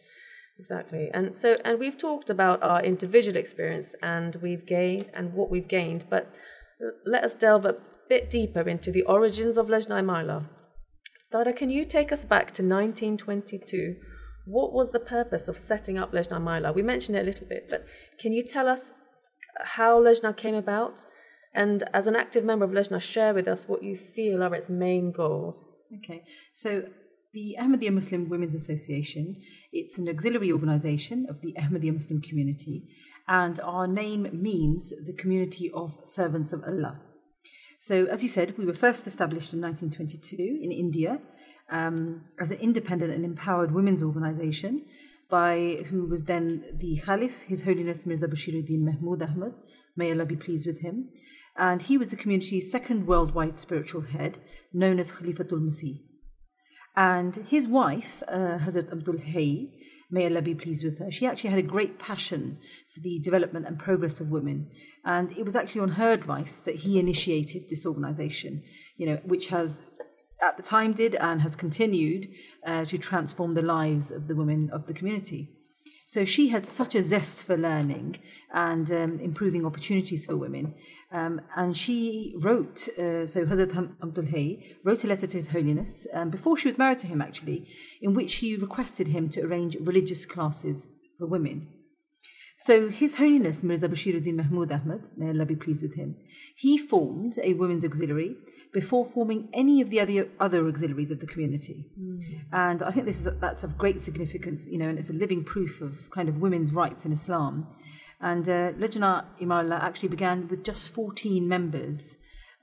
Exactly. And so, and we've talked about our individual experience and we've gained and what we've gained, but let us delve a bit deeper into the origins of Lajna Imaillah. Dada, can you take us back to 1922? What was the purpose of setting up Lajna Imaillah? We mentioned it a little bit, but can you tell us how Lajna came about? And as an active member of Lajna, share with us what you feel are its main goals. Okay, so the Ahmadiyya Muslim Women's Association, it's an auxiliary organisation of the Ahmadiyya Muslim community, and our name means the community of servants of Allah. So, as you said, we were first established in 1922 in India um, as an independent and empowered women's organisation by who was then the Khalif, His Holiness Mirza Bashiruddin Mahmud Ahmad, may Allah be pleased with him. And he was the community's second worldwide spiritual head, known as Khalifatul Masih. And his wife, uh, Hazrat Amtul Hay, may Allah be pleased with her, she actually had a great passion for the development and progress of women. And it was actually on her advice that he initiated this organization, you know, which has at the time did and has continued uh, to transform the lives of the women of the community. So she had such a zest for learning and um, improving opportunities for women. Um, and she wrote, uh, so Hazrat Amtul Hay wrote a letter to His Holiness um, before she was married to him, actually, in which he requested him to arrange religious classes for women. So His Holiness Mirza Bashiruddin Mahmud Ahmad, may Allah be pleased with him, he formed a women's auxiliary before forming any of the other other auxiliaries of the community. Mm. And I think this is that's of great significance, you know, and it's a living proof of kind of women's rights in Islam. And uh, Lajna Imaillah actually began with just 14 members.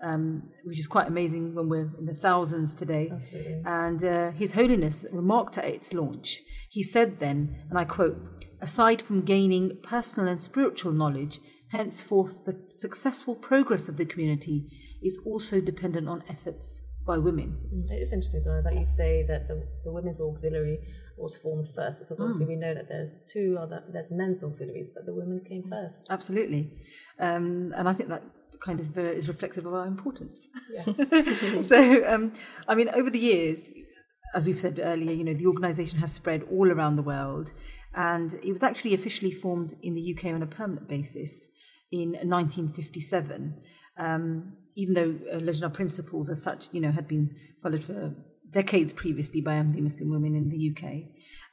Um, which is quite amazing when we're in the thousands today. Absolutely. And uh, His Holiness remarked at its launch, he said then, and I quote, aside from gaining personal and spiritual knowledge, henceforth the successful progress of the community is also dependent on efforts by women. Mm, it is interesting, Donna, that you say that the, the women's auxiliary was formed first, because hmm. obviously mm. we know that there's two other, there's men's auxiliaries, but the women's came first. Absolutely. Um, and I think that kind of uh, is reflective of our importance. Yes. so, um, I mean, over the years, as we've said earlier, you know, the organisation has spread all around the world, and it was actually officially formed in the UK on a permanent basis in 1957. Um, even though uh, Lajna principles as such, you know, had been followed for decades previously by Ahmadi Muslim women in the UK.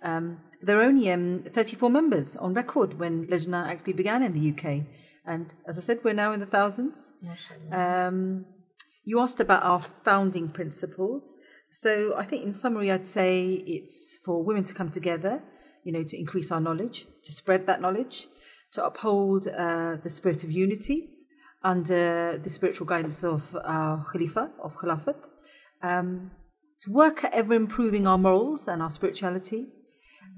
Um, there are only um, 34 members on record when Lajna actually began in the UK. And as I said, we're now in the thousands. Um, you asked about our founding principles. So I think in summary, I'd say it's for women to come together, you know, to increase our knowledge, to spread that knowledge, to uphold uh, the spirit of unity under the spiritual guidance of our Khalifa, of Khilafat, um, to work at ever improving our morals and our spirituality,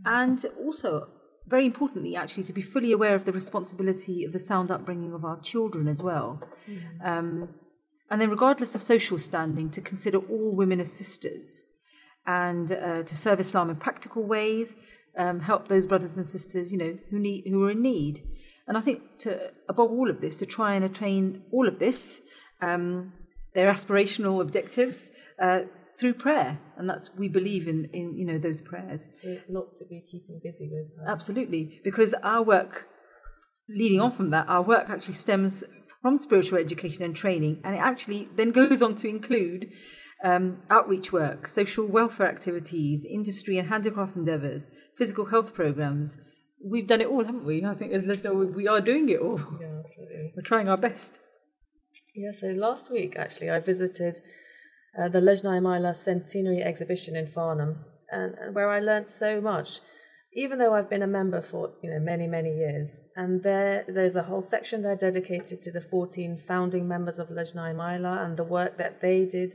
and also, very importantly, actually, to be fully aware of the responsibility of the sound upbringing of our children as well. Um, and then, regardless of social standing, to consider all women as sisters and uh, to serve Islam in practical ways, um, help those brothers and sisters, you know, who need who are in need. And I think to above all of this, to try and attain all of this, um, their aspirational objectives uh, through prayer, and that's we believe in in you know those prayers. So lots to be keeping busy with. Absolutely, because our work, leading on from that, our work actually stems from spiritual education and training, and it actually then goes on to include um, outreach work, social welfare activities, industry and handicraft endeavours, physical health programs. We've done it all, haven't we? I think as listener, we we are doing it all. Yeah, absolutely. We're trying our best. Yeah, so last week actually I visited uh, the Lajna Imaillah Centenary exhibition in Farnham, and, and where I learnt so much, even though I've been a member for you know many many years. And there there's a whole section there dedicated to the 14 founding members of Lajna Imaillah and the work that they did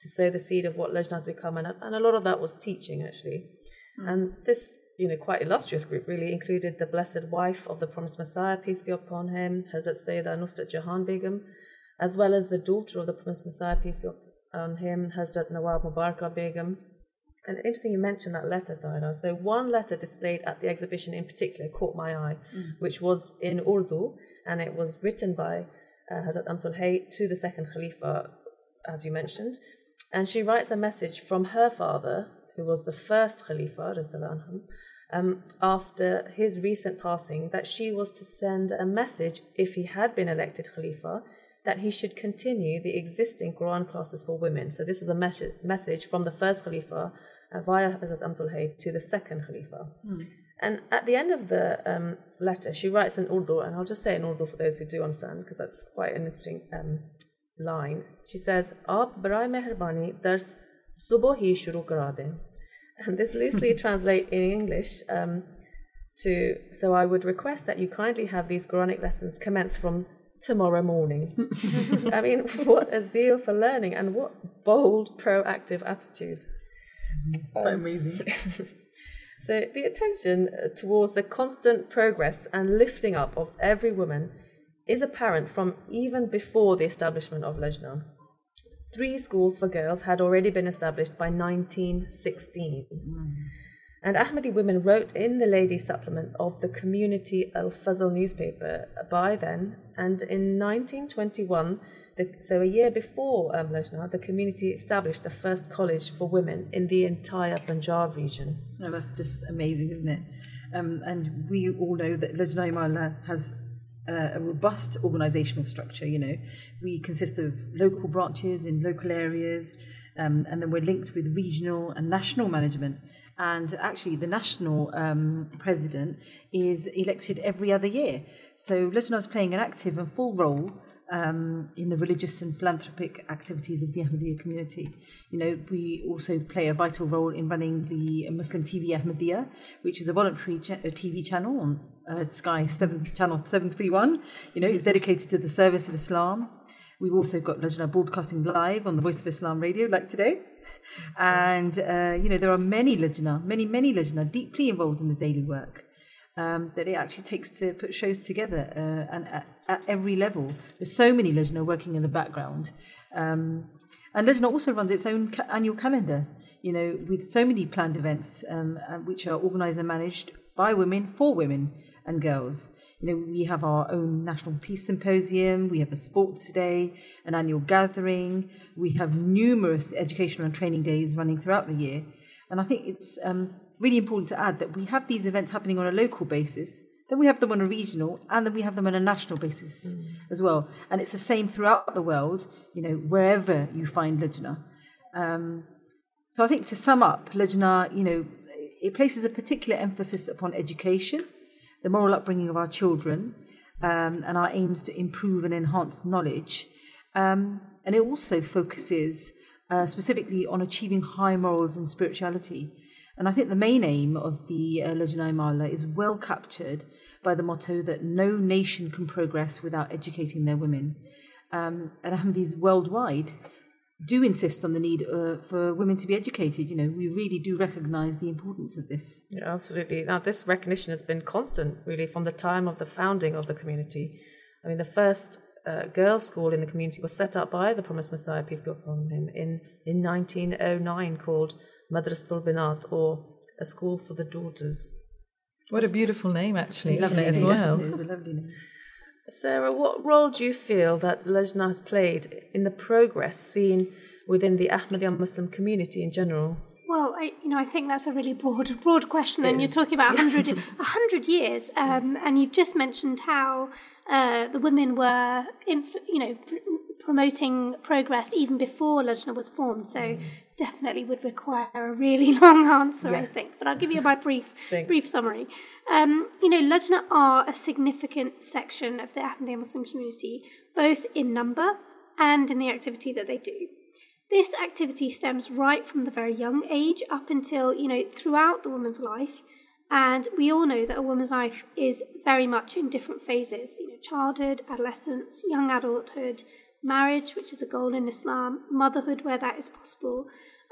to sow the seed of what Lajna has become, and, and a lot of that was teaching actually. And this you know quite illustrious group really included the blessed wife of the promised Messiah, peace be upon him, Hazrat Sayyidah Nusrat Jahan Begum, as well as the daughter of the promised Messiah, peace be on him, Hazrat Nawab Mubarakah Begum. And interesting you mentioned that letter, Tahira. So one letter displayed at the exhibition in particular caught my eye, which was in Urdu, and it was written by uh, Hazrat Amtul Hay to the second Khalifa, as you mentioned. And she writes a message from her father, who was the first Khalifa, anhum, um, after his recent passing, that she was to send a message, if he had been elected Khalifa, that he should continue the existing Quran classes for women. So this was a mes- message from the first Khalifa uh, via Hazrat Amtul Hay to the second Khalifa. And at the end of the um, letter, she writes in Urdu, and I'll just say in Urdu for those who do understand, because that's quite an interesting um, line. She says, "Aap barai meherbani dars hi shuru kara dein." And this loosely translates in English um, to, so I would request that you kindly have these Quranic lessons commence from tomorrow morning. I mean, what a zeal for learning and what bold, proactive attitude. Quite amazing. So, the attention uh, towards the constant progress and lifting up of every woman is apparent from even before the establishment of Lajna. Three schools for girls had already been established by 1916. And Ahmadi women wrote in the ladies' supplement of the community Al Fazl newspaper by then, and in 1921, the, so a year before um, Lajna, the community established the first college for women in the entire Punjab region. That's just amazing, isn't it? Um, and we all know that Lajna Imaillah has uh, a robust organisational structure. You know, we consist of local branches in local areas, um, and then we're linked with regional and national management. And actually, the national um, president is elected every other year. So Lajna is playing an active and full role um, in the religious and philanthropic activities of the Ahmadiyya community. You know, we also play a vital role in running the Muslim TV Ahmadiyya, which is a voluntary a TV channel on uh, Sky 7, Channel 731. You know, it's dedicated to the service of Islam. We've also got Lajna broadcasting live on the Voice of Islam radio, like today. And, uh, you know, there are many Lajna, many, many Lajna deeply involved in the daily work um, that it actually takes to put shows together uh, and at, at every level. There's so many Lajna working in the background. Um, and Lajna also runs its own ca- annual calendar, you know, with so many planned events um, uh, which are organised and managed by women for women and girls. You know, we have our own National Peace Symposium, we have a sports day, an annual gathering, we have numerous educational and training days running throughout the year. And I think it's um, really important to add that we have these events happening on a local basis, then we have them on a regional, and then we have them on a national basis as well. And it's the same throughout the world, you know, wherever you find Lajna. Um, so I think to sum up, Lajna, you know, it places a particular emphasis upon education, the moral upbringing of our children, um, and our aims to improve and enhance knowledge. Um, and it also focuses uh, specifically on achieving high morals and spirituality. And I think the main aim of the uh, Lajna Imaillah is well captured by the motto that no nation can progress without educating their women. Um, and Ahmadis worldwide do insist on the need uh, for women to be educated. You know, we really do recognise the importance of this. Yeah, absolutely. Now, this recognition has been constant, really, from the time of the founding of the community. I mean, the first uh, girls' school in the community was set up by the Promised Messiah, peace be upon him, in, in 1909 called Madrasatul Binat, or a school for the daughters. What a beautiful name, actually, isn't it, as well? It is a lovely name. Sarah, what role do you feel that Lajna has played in the progress seen within the Ahmadiyya Muslim community in general? Well, I, you know, I think that's a really broad, broad question, and you're talking about a hundred, a hundred years, um, and you've just mentioned how uh, the women were, inf- you know, pr- promoting progress even before Lajna was formed. So definitely would require a really long answer, I think. But I'll give you my brief, Thanks. brief summary. Um, you know, Lajna are a significant section of the Ahmadiyya Muslim community, both in number and in the activity that they do. This activity stems right from the very young age up until, you know, throughout the woman's life. And we all know that a woman's life is very much in different phases, you know, childhood, adolescence, young adulthood, marriage, which is a goal in Islam, motherhood, where that is possible.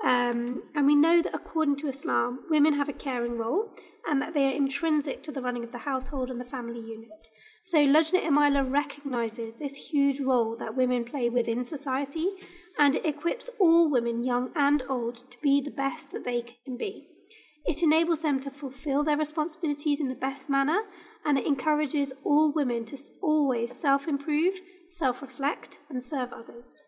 Um, and we know that according to Islam, women have a caring role and that they are intrinsic to the running of the household and the family unit. So Lajna Imaillah recognises this huge role that women play within society and it equips all women, young and old, to be the best that they can be. It enables them to fulfill their responsibilities in the best manner and it encourages all women to always self improve, self reflect, and serve others.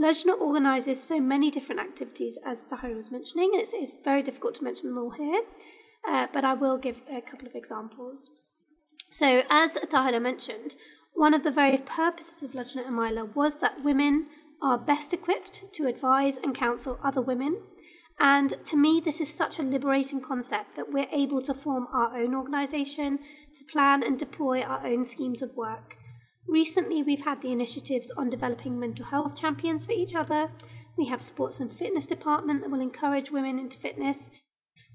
Lajna organises so many different activities, as Tahir was mentioning, and it's, it's very difficult to mention them all here, uh, but I will give a couple of examples. So, as Tahira mentioned, one of the very purposes of Lajna Imaillah was that women are best equipped to advise and counsel other women. And to me, this is such a liberating concept that we're able to form our own organisation, to plan and deploy our own schemes of work. Recently, we've had the initiatives on developing mental health champions for each other. We have sports and fitness department that will encourage women into fitness.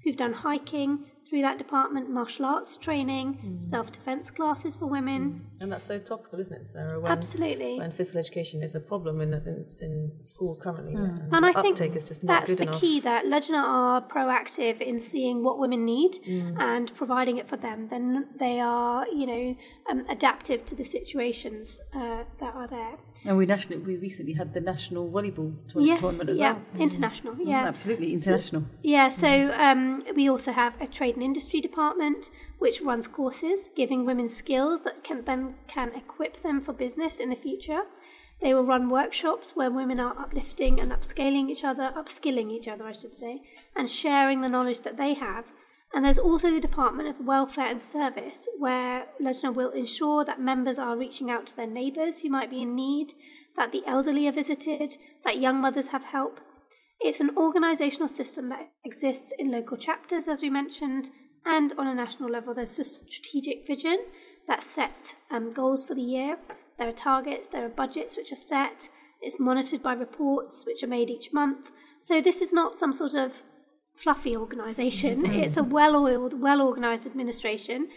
We've done hiking through that department, martial arts training, self defence classes for women. And that's so topical, isn't it, Sarah? When, Absolutely. When physical education is a problem in, in, in schools currently. And, And I think uptake is just not that's good the enough. key that Lajna are proactive in seeing what women need Mm. and providing it for them. Then they are, you know, um, adaptive to the situations uh, that are there. And we national we recently had the national volleyball tour- yes, tournament as yeah, well. international, Mm, yeah, absolutely So- international. Yeah, so um, we also have a trade and industry department which runs courses giving women skills that can then can equip them for business in the future. They will run workshops where women are uplifting and upscaling each other, upskilling each other, I should say, and sharing the knowledge that they have. And there's also the Department of Welfare and Service, where Lajna will ensure that members are reaching out to their neighbours who might be in need, that the elderly are visited, that young mothers have help. It's an organisational system that exists in local chapters, as we mentioned, and on a national level, there's a strategic vision that set um, goals for the year. There are targets, there are budgets which are set. It's monitored by reports which are made each month. So this is not some sort of fluffy organisation. it's a well-oiled, well-organised administration,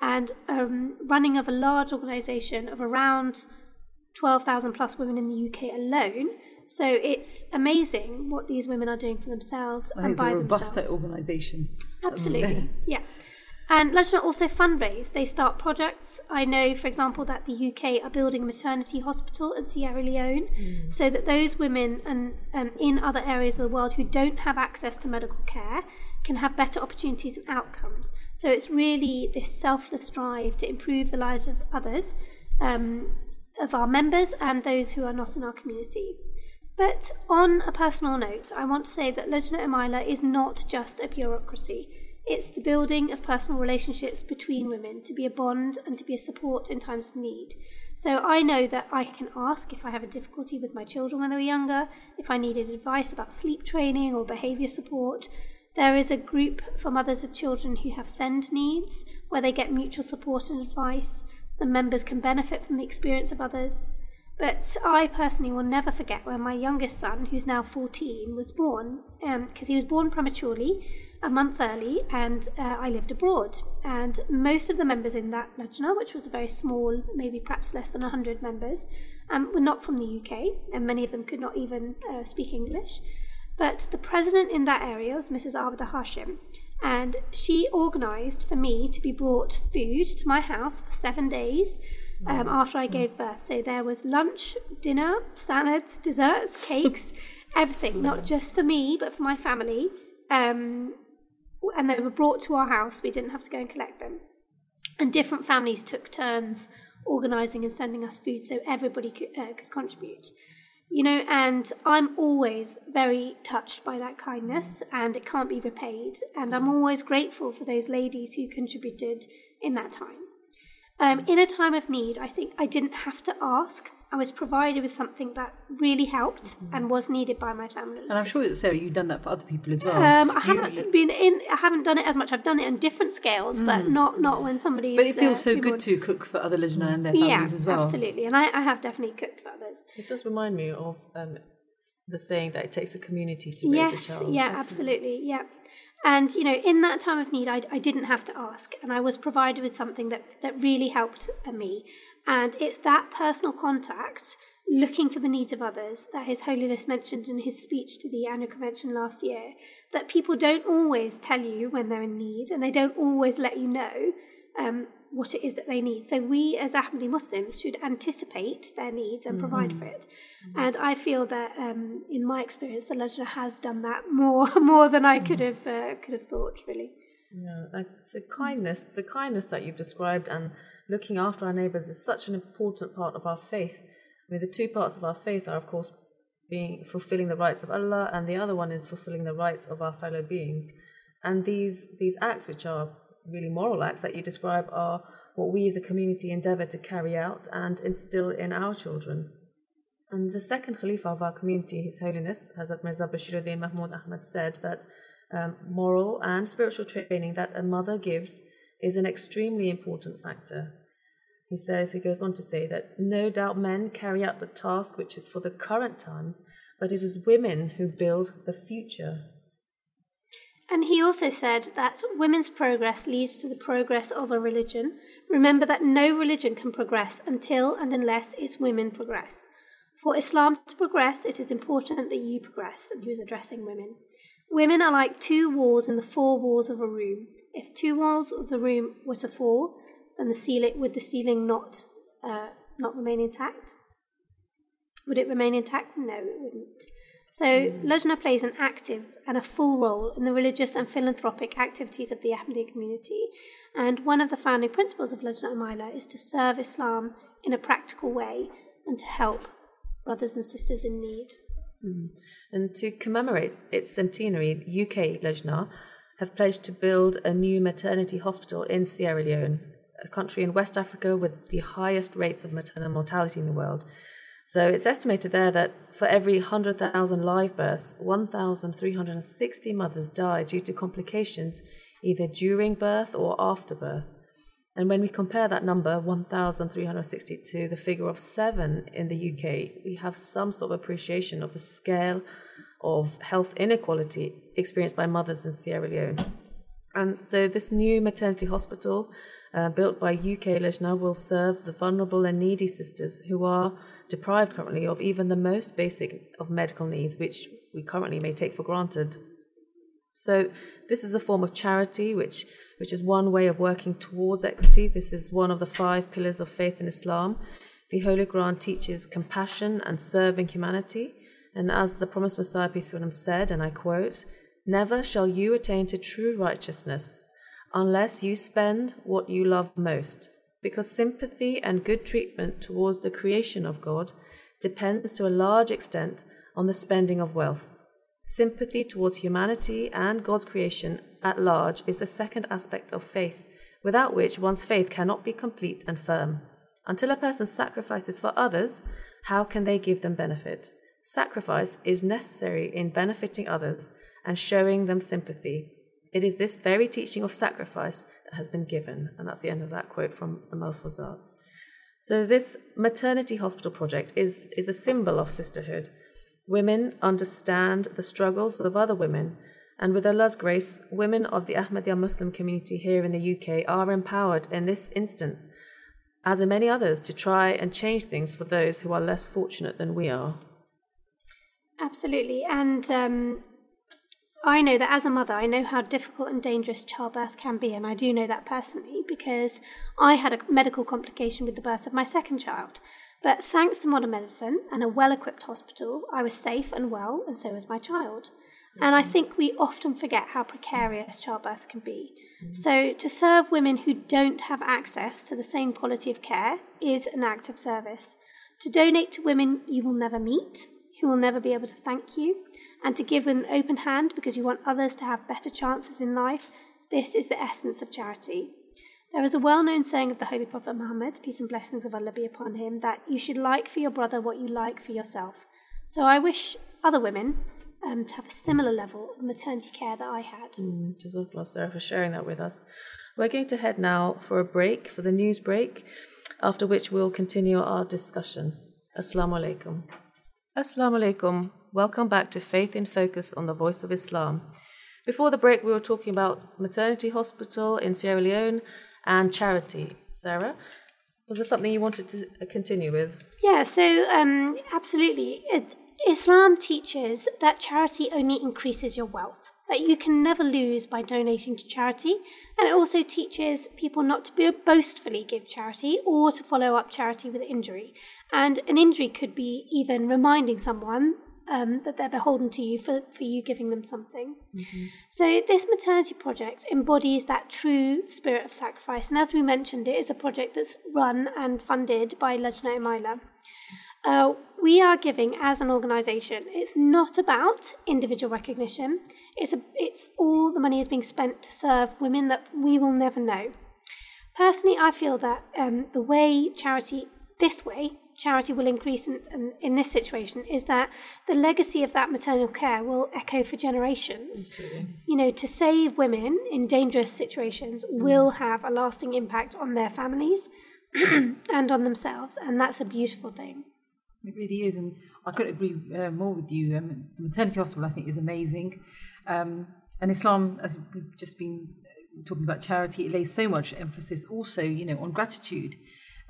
and um, running of a large organisation of around 12,000 plus women in the UK alone. So it's amazing what these women are doing for themselves and it's by a robust themselves. organisation. Absolutely, yeah. And Lajna also fundraise. They start projects. I know, for example, that the UK are building a maternity hospital in Sierra Leone, so that those women and um, in other areas of the world who don't have access to medical care can have better opportunities and outcomes. So it's really this selfless drive to improve the lives of others, um, of our members and those who are not in our community. But on a personal note, I want to say that Lajna Imaillah is not just a bureaucracy. It's the building of personal relationships between women to be a bond and to be a support in times of need. So I know that I can ask if I have a difficulty with my children when they were younger, if I needed advice about sleep training or behaviour support. There is a group for mothers of children who have SEND needs, where they get mutual support and advice. The members can benefit from the experience of others. But I personally will never forget when my youngest son, who's now 14, was born, because um, he was born prematurely, a month early, and uh, I lived abroad. And most of the members in that Lajna, which was a very small, maybe perhaps less than 100 members, um, were not from the UK, and many of them could not even uh, speak English. But the president in that area was Mrs. Abida Hashim, and she organised for me to be brought food to my house for seven days um, after I gave birth. So there was lunch, dinner, salads, desserts, cakes, everything, not just for me, but for my family. Um, and they were brought to our house. We didn't have to go and collect them. And different families took turns organising and sending us food so everybody could, uh, could contribute you know, and I'm always very touched by that kindness and it can't be repaid. And I'm always grateful for those ladies who contributed in that time. Um, in a time of need, I think I didn't have to ask. I was provided with something that really helped mm-hmm. and was needed by my family. And I'm sure, Sarah, you've done that for other people as well. Um, I you, haven't been in. I haven't done it as much. I've done it on different scales, mm. but not not when somebody. But it feels uh, so good to cook for other Lajna and their families yeah, as well. absolutely. And I, I, have definitely cooked for others. It does remind me of um, the saying that it takes a community to raise yes, a child. Yes, Yeah, absolutely. Yeah. And, you know, in that time of need, I, I didn't have to ask. And I was provided with something that, that really helped me. And it's that personal contact, looking for the needs of others, that His Holiness mentioned in his speech to the annual convention last year, that people don't always tell you when they're in need and they don't always let you know. Um, what it is that they need. So we as Ahmadi Muslims should anticipate their needs and mm-hmm. provide for it. Mm-hmm. And I feel that, um, in my experience, the Lajna has done that more more than I could mm-hmm. have uh, could have thought. Really. Yeah, like, so kindness, the kindness that you've described, and looking after our neighbours is such an important part of our faith. I mean, the two parts of our faith are, of course, being fulfilling the rights of Allah, and the other one is fulfilling the rights of our fellow beings. And these these acts, which are really moral acts that you describe are what we as a community endeavour to carry out and instill in our children. And the second Khalifa of our community, His Holiness Hazrat Mirza Bashiruddin Mahmud Ahmad, said that um, moral and spiritual training that a mother gives is an extremely important factor. He says, he goes on to say that no doubt men carry out the task which is for the current times, but it is women who build the future. And he also said that women's progress leads to the progress of a religion. Remember that no religion can progress until and unless its women progress. For Islam to progress, it is important that you progress. And he was addressing women. Women are like two walls in the four walls of a room. If two walls of the room were to fall, then the ceiling would the ceiling not uh, not remain intact? Would it remain intact? No, it wouldn't. So Lajna plays an active and a full role in the religious and philanthropic activities of the Ahmadiyya community. And one of the founding principles of Lajna Imaillah is to serve Islam in a practical way and to help brothers and sisters in need. Mm. And to commemorate its centenary, UK Lajna have pledged to build a new maternity hospital in Sierra Leone, a country in West Africa with the highest rates of maternal mortality in the world. So it's estimated there that for every 100,000 live births, 1,360 mothers die due to complications either during birth or after birth. And when we compare that number, 1,360, to the figure of seven in the UK, we have some sort of appreciation of the scale of health inequality experienced by mothers in Sierra Leone. And so this new maternity hospital uh, built by UK Lajna will serve the vulnerable and needy sisters who are deprived currently of even the most basic of medical needs, which we currently may take for granted. So, this is a form of charity, which, which is one way of working towards equity. This is one of the five pillars of faith in Islam. The Holy Quran teaches compassion and serving humanity. And as the promised Messiah, peace be upon him, said, and I quote, Never shall you attain to true righteousness unless you spend what you love most, because sympathy and good treatment towards the creation of God depends to a large extent on the spending of wealth. Sympathy towards humanity and God's creation at large is the second aspect of faith, without which one's faith cannot be complete and firm. Until a person sacrifices for others, how can they give them benefit? Sacrifice is necessary in benefiting others and showing them sympathy, it is this very teaching of sacrifice that has been given. And that's the end of that quote from Malfuzat. So this maternity hospital project is, is a symbol of sisterhood. Women understand the struggles of other women, and with Allah's grace, women of the Ahmadiyya Muslim community here in the UK are empowered in this instance, as in many others, to try and change things for those who are less fortunate than we are. Absolutely. And um, I know that as a mother, I know how difficult and dangerous childbirth can be. And I do know that personally because I had a medical complication with the birth of my second child. But thanks to modern medicine and a well equipped hospital, I was safe and well, and so was my child. And I think we often forget how precarious childbirth can be. So, to serve women who don't have access to the same quality of care is an act of service. To donate to women you will never meet, who will never be able to thank you, and to give with an open hand because you want others to have better chances in life, this is the essence of charity. There is a well known saying of the Holy Prophet Muhammad, peace and blessings of Allah be upon him, that you should like for your brother what you like for yourself. So I wish other women um, to have a similar level of maternity care that I had. Mm, Jazakallah, Sarah, for sharing that with us. We're going to head now for a break, for the news break, after which we'll continue our discussion. Assalamu alaikum. Assalamu alaikum. Welcome back to Faith in Focus on the Voice of Islam. Before the break, we were talking about maternity hospital in Sierra Leone and charity. Sarah, was there something you wanted to continue with? Yeah, so um, absolutely. Islam teaches that charity only increases your wealth, that you can never lose by donating to charity. And it also teaches people not to boastfully give charity or to follow up charity with injury. And an injury could be even reminding someone um, that they're beholden to you for, for you giving them something. Mm-hmm. So, this maternity project embodies that true spirit of sacrifice. And as we mentioned, it is a project that's run and funded by Lajna Imaillah. Uh, we are giving as an organisation. It's not about individual recognition. It's a, it's all the money is being spent to serve women that we will never know. Personally, I feel that um, the way charity this way charity will increase in, in, in, this situation is that the legacy of that maternal care will echo for generations. You know, to save women in dangerous situations mm. will have a lasting impact on their families and on themselves, and that's a beautiful thing. It really is, and I couldn't agree uh, more with you. Um, the maternity hospital, I think, is amazing. Um, and Islam, as we've just been uh, talking about charity, it lays so much emphasis also, you know, on gratitude.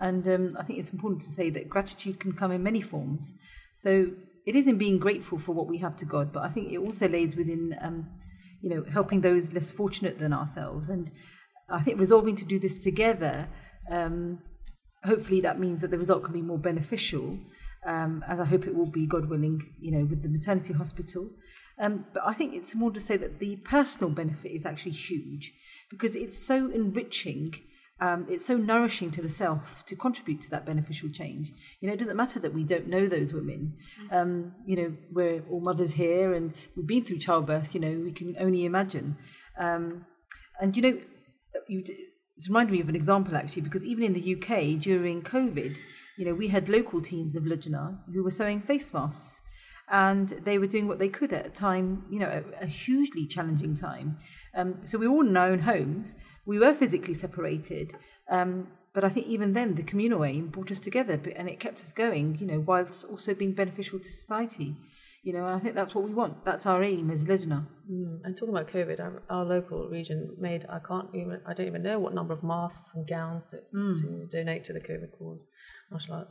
And um, I think it's important to say that gratitude can come in many forms. So it is in being grateful for what we have to God, but I think it also lays within, um, you know, helping those less fortunate than ourselves. And I think resolving to do this together, um, hopefully that means that the result can be more beneficial um, as I hope it will be, God willing, you know, with the maternity hospital. Um, but I think it's more to say that the personal benefit is actually huge because it's so enriching. Um, it's so nourishing to the self to contribute to that beneficial change. You know, it doesn't matter that we don't know those women. Um, you know, we're all mothers here and we've been through childbirth. You know, we can only imagine. Um, and you know, you, it's reminded me of an example actually because even in the UK during COVID, you know, we had local teams of Lajna who were sewing face masks and they were doing what they could at a time, you know, a, a hugely challenging time. Um, so we were all in our own homes. We were physically separated. Um, but I think even then, the communal aim brought us together and it kept us going, you know, whilst also being beneficial to society. You know, and I think that's what we want. That's our aim as Lajna. Mm. And talking about COVID, our, our, local region made, I can't even, I don't even know what number of masks and gowns to, mm. to donate to the COVID cause. MashaAllah.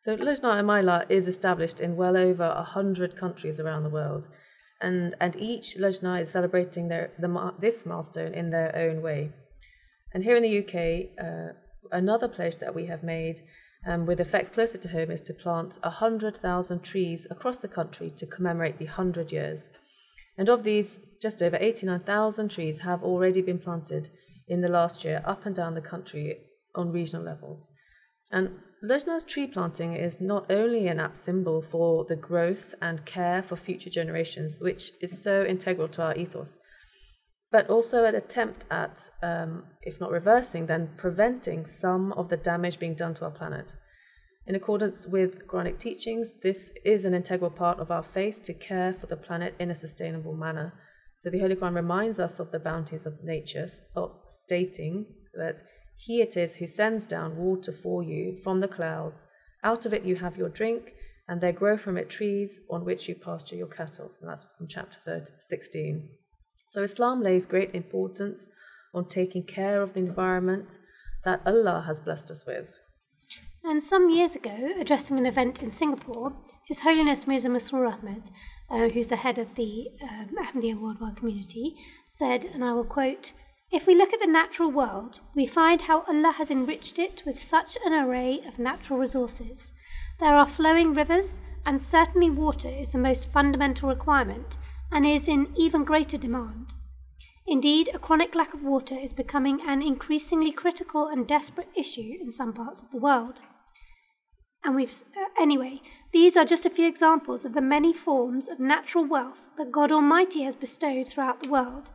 So Lajna Imaillah is established in well over 100 countries around the world. And, and each Lajna is celebrating their, the, this milestone in their own way. And here in the UK, uh, another pledge that we have made um, with effects closer to home is to plant 100,000 trees across the country to commemorate the 100 years. And of these, just over 89,000 trees have already been planted in the last year up and down the country on regional levels. And Lajna's tree planting is not only an apt symbol for the growth and care for future generations, which is so integral to our ethos, but also an attempt at, um, if not reversing, then preventing some of the damage being done to our planet. In accordance with Quranic teachings, this is an integral part of our faith to care for the planet in a sustainable manner. So the Holy Quran reminds us of the bounties of nature, stating that He it is who sends down water for you from the clouds. Out of it you have your drink, and there grow from it trees on which you pasture your cattle. And that's from chapter 30, 16. So Islam lays great importance on taking care of the environment that Allah has blessed us with. And some years ago, addressing an event in Singapore, His Holiness Mirza Masroor Ahmed, uh, who's the head of the um, Ahmadiyya worldwide community, said, and I will quote, If we look at the natural world, we find how Allah has enriched it with such an array of natural resources. There are flowing rivers, and certainly water is the most fundamental requirement and is in even greater demand. Indeed, a chronic lack of water is becoming an increasingly critical and desperate issue in some parts of the world. And we've, uh, anyway, these are just a few examples of the many forms of natural wealth that God Almighty has bestowed throughout the world.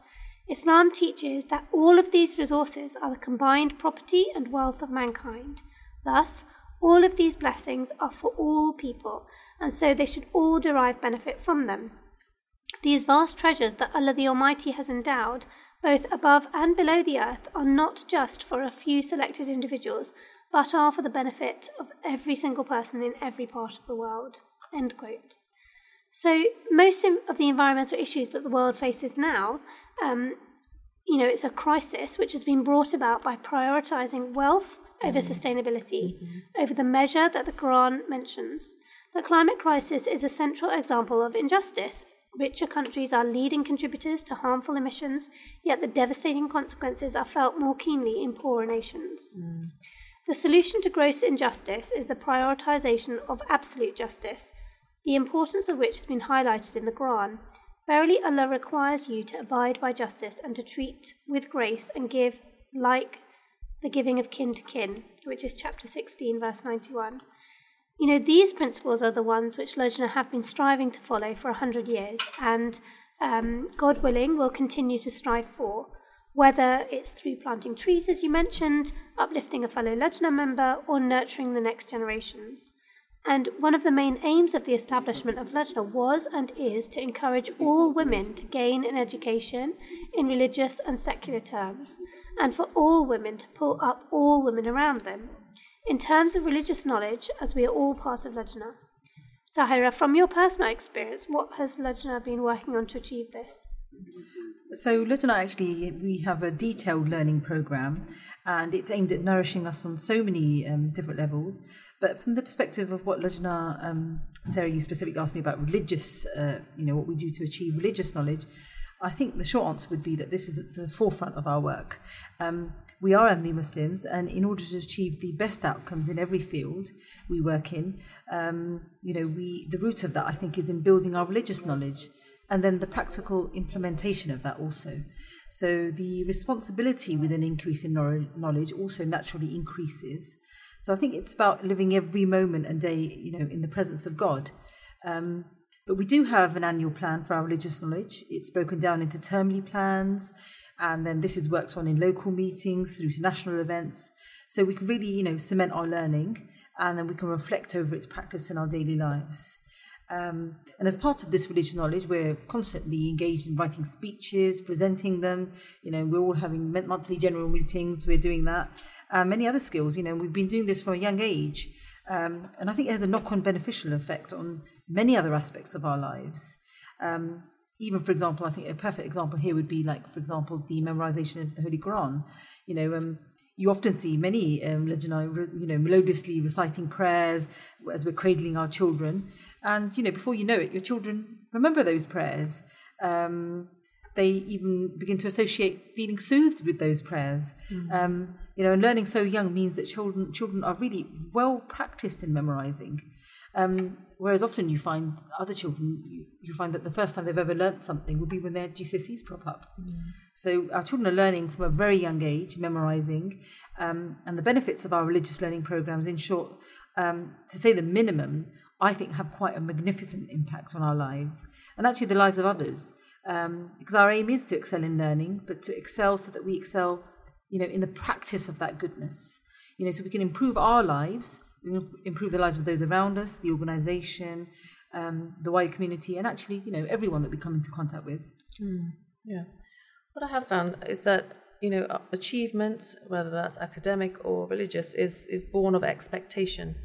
Islam teaches that all of these resources are the combined property and wealth of mankind. Thus, all of these blessings are for all people, and so they should all derive benefit from them. These vast treasures that Allah the Almighty has endowed, both above and below the earth, are not just for a few selected individuals, but are for the benefit of every single person in every part of the world. End quote. So, most of the environmental issues that the world faces now, um, you know, it's a crisis which has been brought about by prioritizing wealth over sustainability, over the measure that the Quran mentions. The climate crisis is a central example of injustice. Richer countries are leading contributors to harmful emissions, yet the devastating consequences are felt more keenly in poorer nations. Hmm. The solution to gross injustice is the prioritization of absolute justice, the importance of which has been highlighted in the Quran. Verily, Allah requires you to abide by justice and to treat with grace and give like the giving of kin to kin, which is chapter 16, verse 91. You know, these principles are the ones which Lajna have been striving to follow for a hundred years, and um, God willing, will continue to strive for, whether it's through planting trees, as you mentioned, uplifting a fellow Lajna member, or nurturing the next generations. And one of the main aims of the establishment of Lajna was and is to encourage all women to gain an education in religious and secular terms, and for all women to pull up all women around them. In terms of religious knowledge, as we are all part of Lajna. Tahira, from your personal experience, what has Lajna been working on to achieve this? So, Lajna actually, we have a detailed learning program and it's aimed at nourishing us on so many um, different levels. But from the perspective of what Lajna, um, Sarah, you specifically asked me about religious, uh, you know, what we do to achieve religious knowledge, I think the short answer would be that this is at the forefront of our work. Um, we are Ahmadi Muslims, and in order to achieve the best outcomes in every field we work in, um, you know, we the root of that I think is in building our religious knowledge, and then the practical implementation of that also. So the responsibility with an increase in knowledge also naturally increases. So I think it's about living every moment and day, you know, in the presence of God. Um, but we do have an annual plan for our religious knowledge. It's broken down into termly plans, and then this is worked on in local meetings through to national events. So we can really, you know, cement our learning, and then we can reflect over its practice in our daily lives. Um, and as part of this religious knowledge, we're constantly engaged in writing speeches, presenting them. You know, we're all having monthly general meetings. We're doing that. Many other skills. You know, we've been doing this from a young age, um, and I think it has a knock-on beneficial effect on many other aspects of our lives. Um, even, for example, I think a perfect example here would be like, for example, the memorization of the Holy Quran. You know, um, you often see many um, you know, melodiously reciting prayers as we're cradling our children, and you know, before you know it, your children remember those prayers. Um, they even begin to associate feeling soothed with those prayers. Mm-hmm. Um, you know, and learning so young means that children children are really well practiced in memorizing. Um, whereas often you find other children, you, you, find that the first time they've ever learnt something will be when their GCSEs prop up. Mm. So our children are learning from a very young age, memorising, um, and the benefits of our religious learning programs, in short, um, to say the minimum, I think have quite a magnificent impact on our lives and actually the lives of others. Um, because our aim is to excel in learning, but to excel so that we excel, you know, in the practice of that goodness. You know, so we can improve our lives improve the lives of those around us, the organisation, um, the wider community, and actually, you know, everyone that we come into contact with. Mm, yeah. What I have found is that you know, achievement, whether that's academic or religious, is, is born of expectation.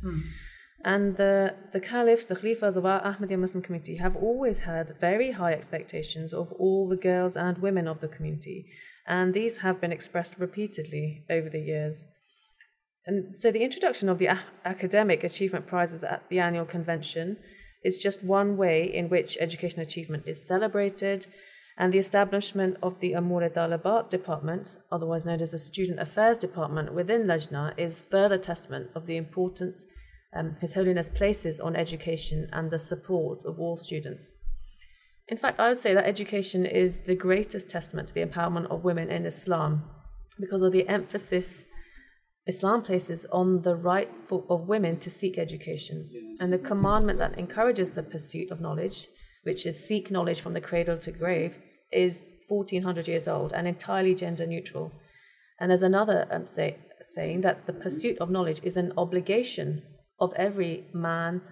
And the, the caliphs, the khalifas of our Ahmadiyya Muslim community have always had very high expectations of all the girls and women of the community. And these have been expressed repeatedly over the years. And so the introduction of the a- academic achievement prizes at the annual convention is just one way in which education achievement is celebrated. And the establishment of the Amur Talibat department, otherwise known as the Student Affairs Department within Lajna, is further testament of the importance um, His Holiness places on education and the support of all students. In fact, I would say that education is the greatest testament to the empowerment of women in Islam because of the emphasis Islam places on the right for, of women to seek education and the commandment that encourages the pursuit of knowledge, which is seek knowledge from the cradle to grave, is 1400 years old and entirely gender neutral. And there's another um, say, saying that the pursuit of knowledge is an obligation of every man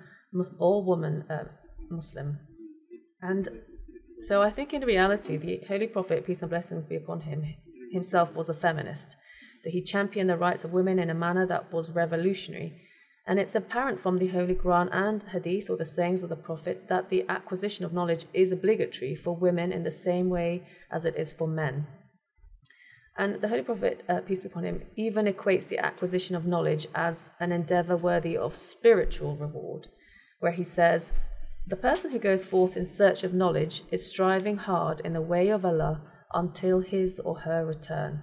or woman uh, Muslim. And so I think in reality, the Holy Prophet, peace and blessings be upon him, himself was a feminist. So he championed the rights of women in a manner that was revolutionary. And it's apparent from the Holy Quran and Hadith, or the sayings of the Prophet, that the acquisition of knowledge is obligatory for women in the same way as it is for men. And the Holy Prophet, uh, peace be upon him, even equates the acquisition of knowledge as an endeavor worthy of spiritual reward, where he says, The person who goes forth in search of knowledge is striving hard in the way of Allah until his or her return.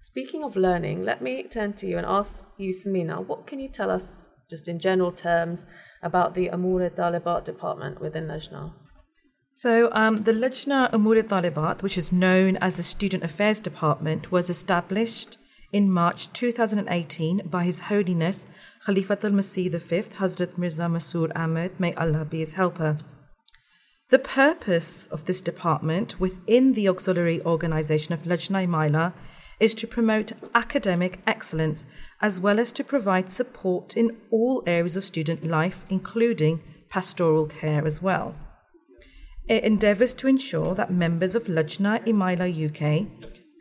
Speaking of learning, let me turn to you and ask you, Samina, what can you tell us, just in general terms, about the Amur Talibat department within Lajna? So, um, the Lajna Amur Talibat, which is known as the Student Affairs Department, was established in March 2018 by His Holiness Khalifat al Masih V, Hazrat Mirza Masroor Ahmed, may Allah be his helper. The purpose of this department within the auxiliary organisation of Lajna Imaillah is to promote academic excellence as well as to provide support in all areas of student life, including pastoral care as well. It endeavours to ensure that members of Lajna Imaillah UK,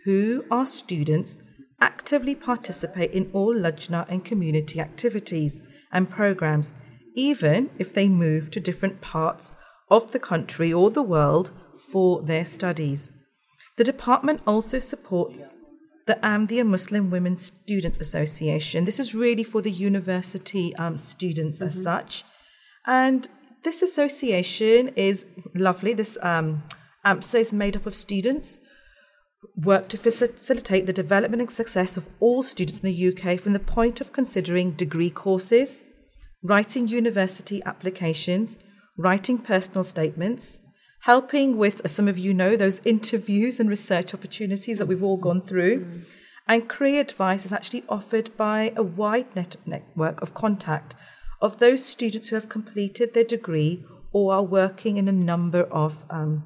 who are students, actively participate in all Lajna and community activities and programmes, even if they move to different parts of the country or the world for their studies. The department also supports the Ahmadiyya Muslim Women Students Association. This is really for the university um, students as such. And this association is lovely. This um, AMSA is made up of students, work to facilitate the development and success of all students in the UK from the point of considering degree courses, writing university applications, writing personal statements, helping with, as some of you know, those interviews and research opportunities that we've all gone through. And career advice is actually offered by a wide net- network of contact of those students who have completed their degree or are working in a number of um,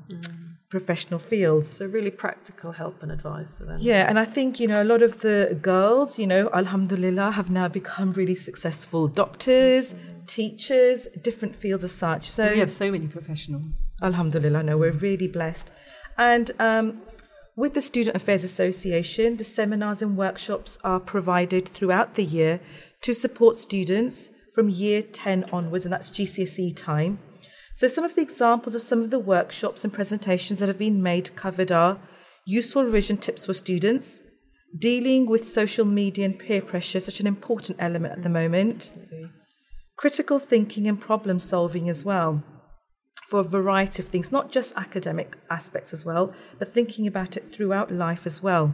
professional fields. So, really practical help and advice to them. Yeah, and I think, you know, a lot of the girls, you know, Alhamdulillah, have now become really successful doctors, teachers, different fields as such. So, We have so many professionals. Alhamdulillah, no, we're really blessed. And um, with the Student Affairs Association, the seminars and workshops are provided throughout the year to support students from year 10 onwards, and that's GCSE time. So, some of the examples of some of the workshops and presentations that have been made covered are useful revision tips for students, dealing with social media and peer pressure, such an important element at the moment, critical thinking and problem solving as well for a variety of things, not just academic aspects as well, but thinking about it throughout life as well.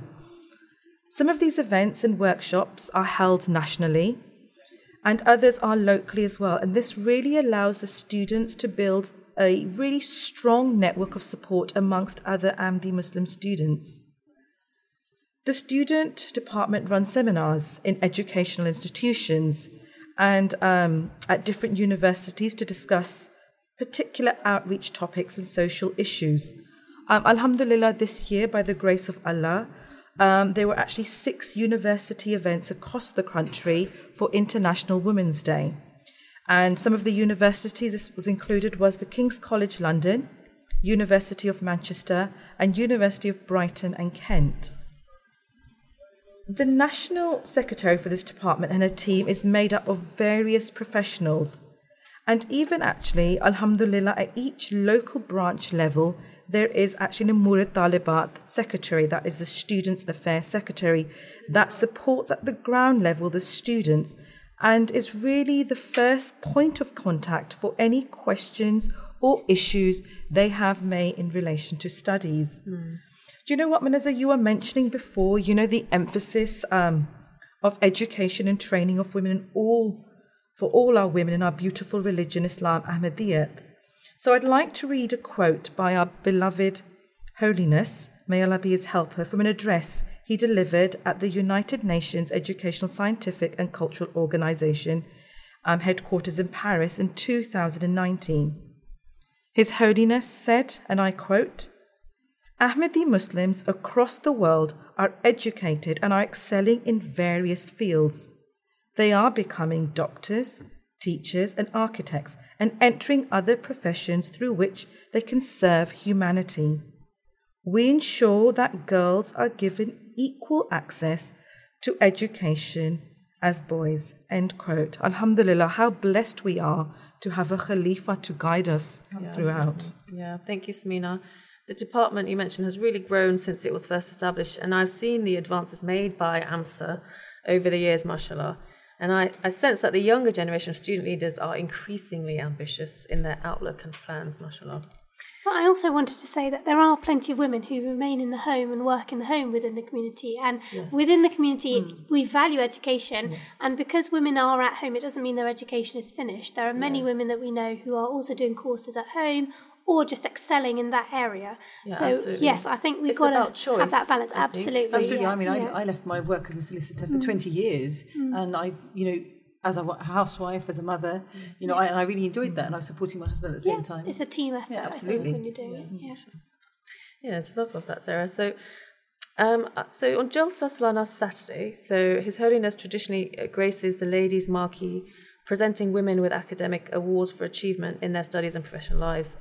Some of these events and workshops are held nationally, and others are locally as well. And this really allows the students to build a really strong network of support amongst other Ahmadi Muslim students. The student department runs seminars in educational institutions and um, at different universities to discuss particular outreach topics and social issues. Um, Alhamdulillah, this year, by the grace of Allah, um, there were actually six university events across the country for International Women's Day. And some of the universities this was included was the King's College London, University of Manchester, and University of Brighton and Kent. The National Secretary for this department and her team is made up of various professionals. And even actually, Alhamdulillah, at each local branch level, there is actually an Murid Talibat secretary, that is the Students' Affairs Secretary, that supports at the ground level the students and is really the first point of contact for any questions or issues they have made in relation to studies. Mm. Do you know what, Munaza, you were mentioning before, you know, the emphasis um, of education and training of women in all, for all our women in our beautiful religion, Islam, Ahmadiyyat. So I'd like to read a quote by our beloved Holiness, may Allah be his helper, from an address he delivered at the United Nations Educational, Scientific and Cultural Organization um, headquarters in Paris in 2019. His Holiness said, and I quote, Ahmadi Muslims across the world are educated and are excelling in various fields. They are becoming doctors, teachers, and architects, and entering other professions through which they can serve humanity. We ensure that girls are given equal access to education as boys. End quote. Alhamdulillah, how blessed we are to have a Khalifa to guide us yeah, throughout. Yeah, thank you, Samina. The department you mentioned has really grown since it was first established, and I've seen the advances made by AMSA over the years, mashallah. And I, I sense that the younger generation of student leaders are increasingly ambitious in their outlook and plans, mashallah. But I also wanted to say that there are plenty of women who remain in the home and work in the home within the community. And yes. within the community, mm. we value education. Yes. And because women are at home, it doesn't mean their education is finished. There are many women that we know who are also doing courses at home or just excelling in that area. Yeah, so absolutely. yes, I think we've it's got to have that balance. I absolutely, absolutely. Yeah, I mean, yeah. I, I, left my work as a solicitor for mm. twenty years, mm. and I, you know. As a housewife, as a mother, you know, I, and I really enjoyed that, and I was supporting my husband at the same time. It's a team effort. Yeah, absolutely. when you're doing it. Yeah, yeah. Just off of that, Sarah. So, um, so on Jalsa Salana Saturday, so His Holiness traditionally graces the ladies' marquee, presenting women with academic awards for achievement in their studies and professional lives.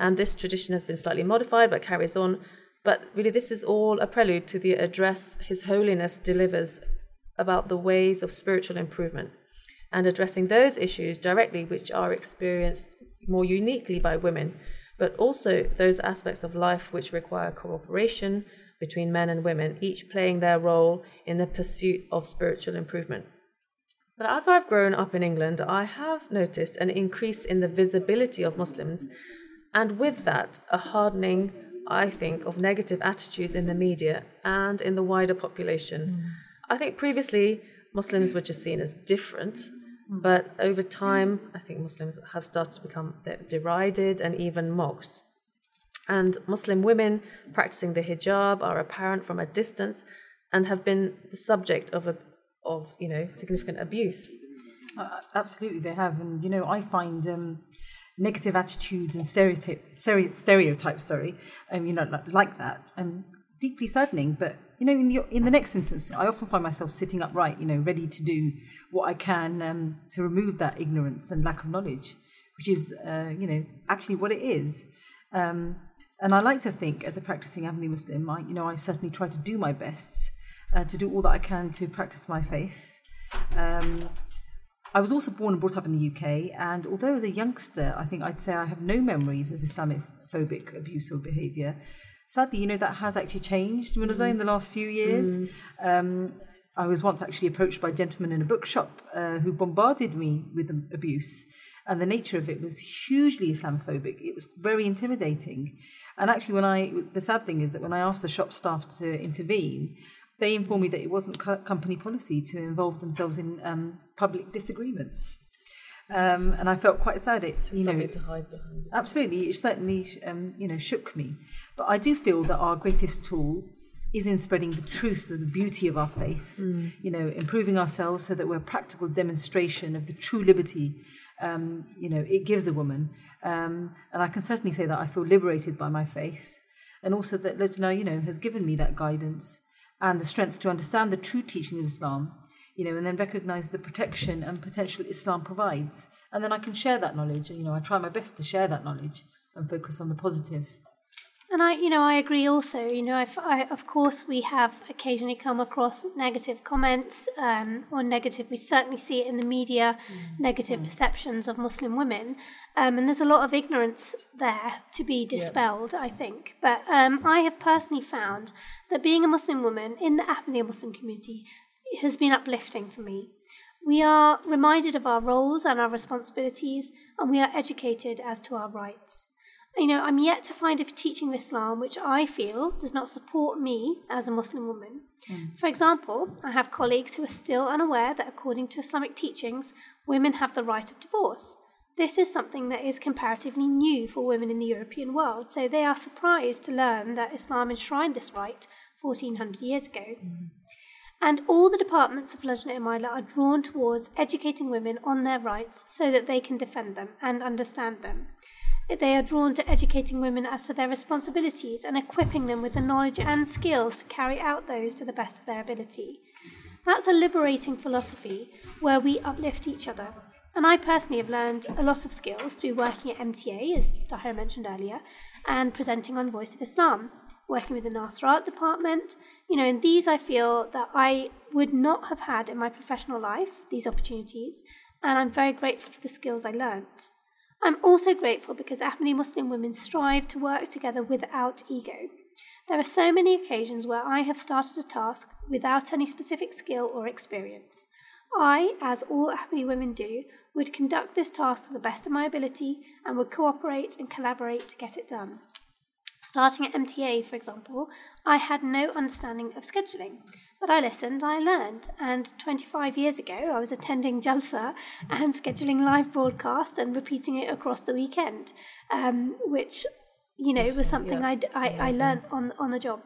And this tradition has been slightly modified but carries on. But really, this is all a prelude to the address His Holiness delivers about the ways of spiritual improvement and addressing those issues directly which are experienced more uniquely by women, but also those aspects of life which require cooperation between men and women, each playing their role in the pursuit of spiritual improvement. But as I've grown up in England, I have noticed an increase in the visibility of Muslims and with that, a hardening, I think, of negative attitudes in the media and in the wider population. Mm. I think previously Muslims were just seen as different, mm. but over time, I think Muslims have started to become derided and even mocked. And Muslim women practicing the hijab are apparent from a distance and have been the subject of a, of you know significant abuse. Uh, absolutely, they have, and you know I find um, negative attitudes and stereotype, stereotypes, sorry, um, you know, like that, um, deeply saddening. But you know, in the in the next instance, I often find myself sitting upright, you know, ready to do what I can um, to remove that ignorance and lack of knowledge, which is, uh, you know, actually what it is. Um, and I like to think, as a practicing Ahmadi Muslim, I, you know, I certainly try to do my best uh, to do all that I can to practice my faith. Um, I was also born and brought up in the UK, and although as a youngster, I think I'd say I have no memories of Islamophobic abuse or behaviour. Sadly, you know, that has actually changed, Munaza, mm. in the last few years. Mm. Um, I was once actually approached by a gentleman in a bookshop uh, who bombarded me with abuse, and the nature of it was hugely Islamophobic. It was very intimidating. And actually, when I, the sad thing is that when I asked the shop staff to intervene, they informed me that it wasn't co- company policy to involve themselves in um, public disagreements. Um, and I felt quite sad. It, you know, to hide behind. It. Absolutely, it certainly, um, you know, shook me. But I do feel that our greatest tool is in spreading the truth of the beauty of our faith. Mm. You know, improving ourselves so that we're a practical demonstration of the true liberty. Um, you know, it gives a woman, um, and I can certainly say that I feel liberated by my faith, and also that Lajna, you know, has given me that guidance and the strength to understand the true teaching of Islam, you know, and then recognize the protection and potential Islam provides. And then I can share that knowledge. You know, I try my best to share that knowledge and focus on the positive. And I, you know, I agree also. You know, I, of course, we have occasionally come across negative comments um, or negative, we certainly see it in the media, negative perceptions of Muslim women. Um, and there's a lot of ignorance there to be dispelled, I think. But um, I have personally found that being a Muslim woman in the Ahmadiyya Muslim community has been uplifting for me. We are reminded of our roles and our responsibilities, and we are educated as to our rights. You know, I'm yet to find a teaching of Islam which I feel does not support me as a Muslim woman. Hmm. For example, I have colleagues who are still unaware that according to Islamic teachings, women have the right of divorce. This is something that is comparatively new for women in the European world, so they are surprised to learn that Islam enshrined this right 1400 years ago. Hmm. And all the departments of Lajna Imaillah are drawn towards educating women on their rights so that they can defend them and understand them. They are drawn to educating women as to their responsibilities and equipping them with the knowledge and skills to carry out those to the best of their ability. That's a liberating philosophy where we uplift each other. And I personally have learned a lot of skills through working at MTA, as Tahir mentioned earlier, and presenting on Voice of Islam, working with the Nasirat Department. You know, and these I feel that I would not have had in my professional life, these opportunities, and I'm very grateful for the skills I learnt. I'm also grateful because Ahmadi Muslim women strive to work together without ego. There are so many occasions where I have started a task without any specific skill or experience. I, as all Ahmadi women do, would conduct this task to the best of my ability and would cooperate and collaborate to get it done. Starting at MTA, for example, I had no understanding of scheduling, but I listened, I learned, and 25 years ago I was attending Jalsa and scheduling live broadcasts and repeating it across the weekend, um, which, you know, was something Yeah. I'd, I, I learned on, on the job.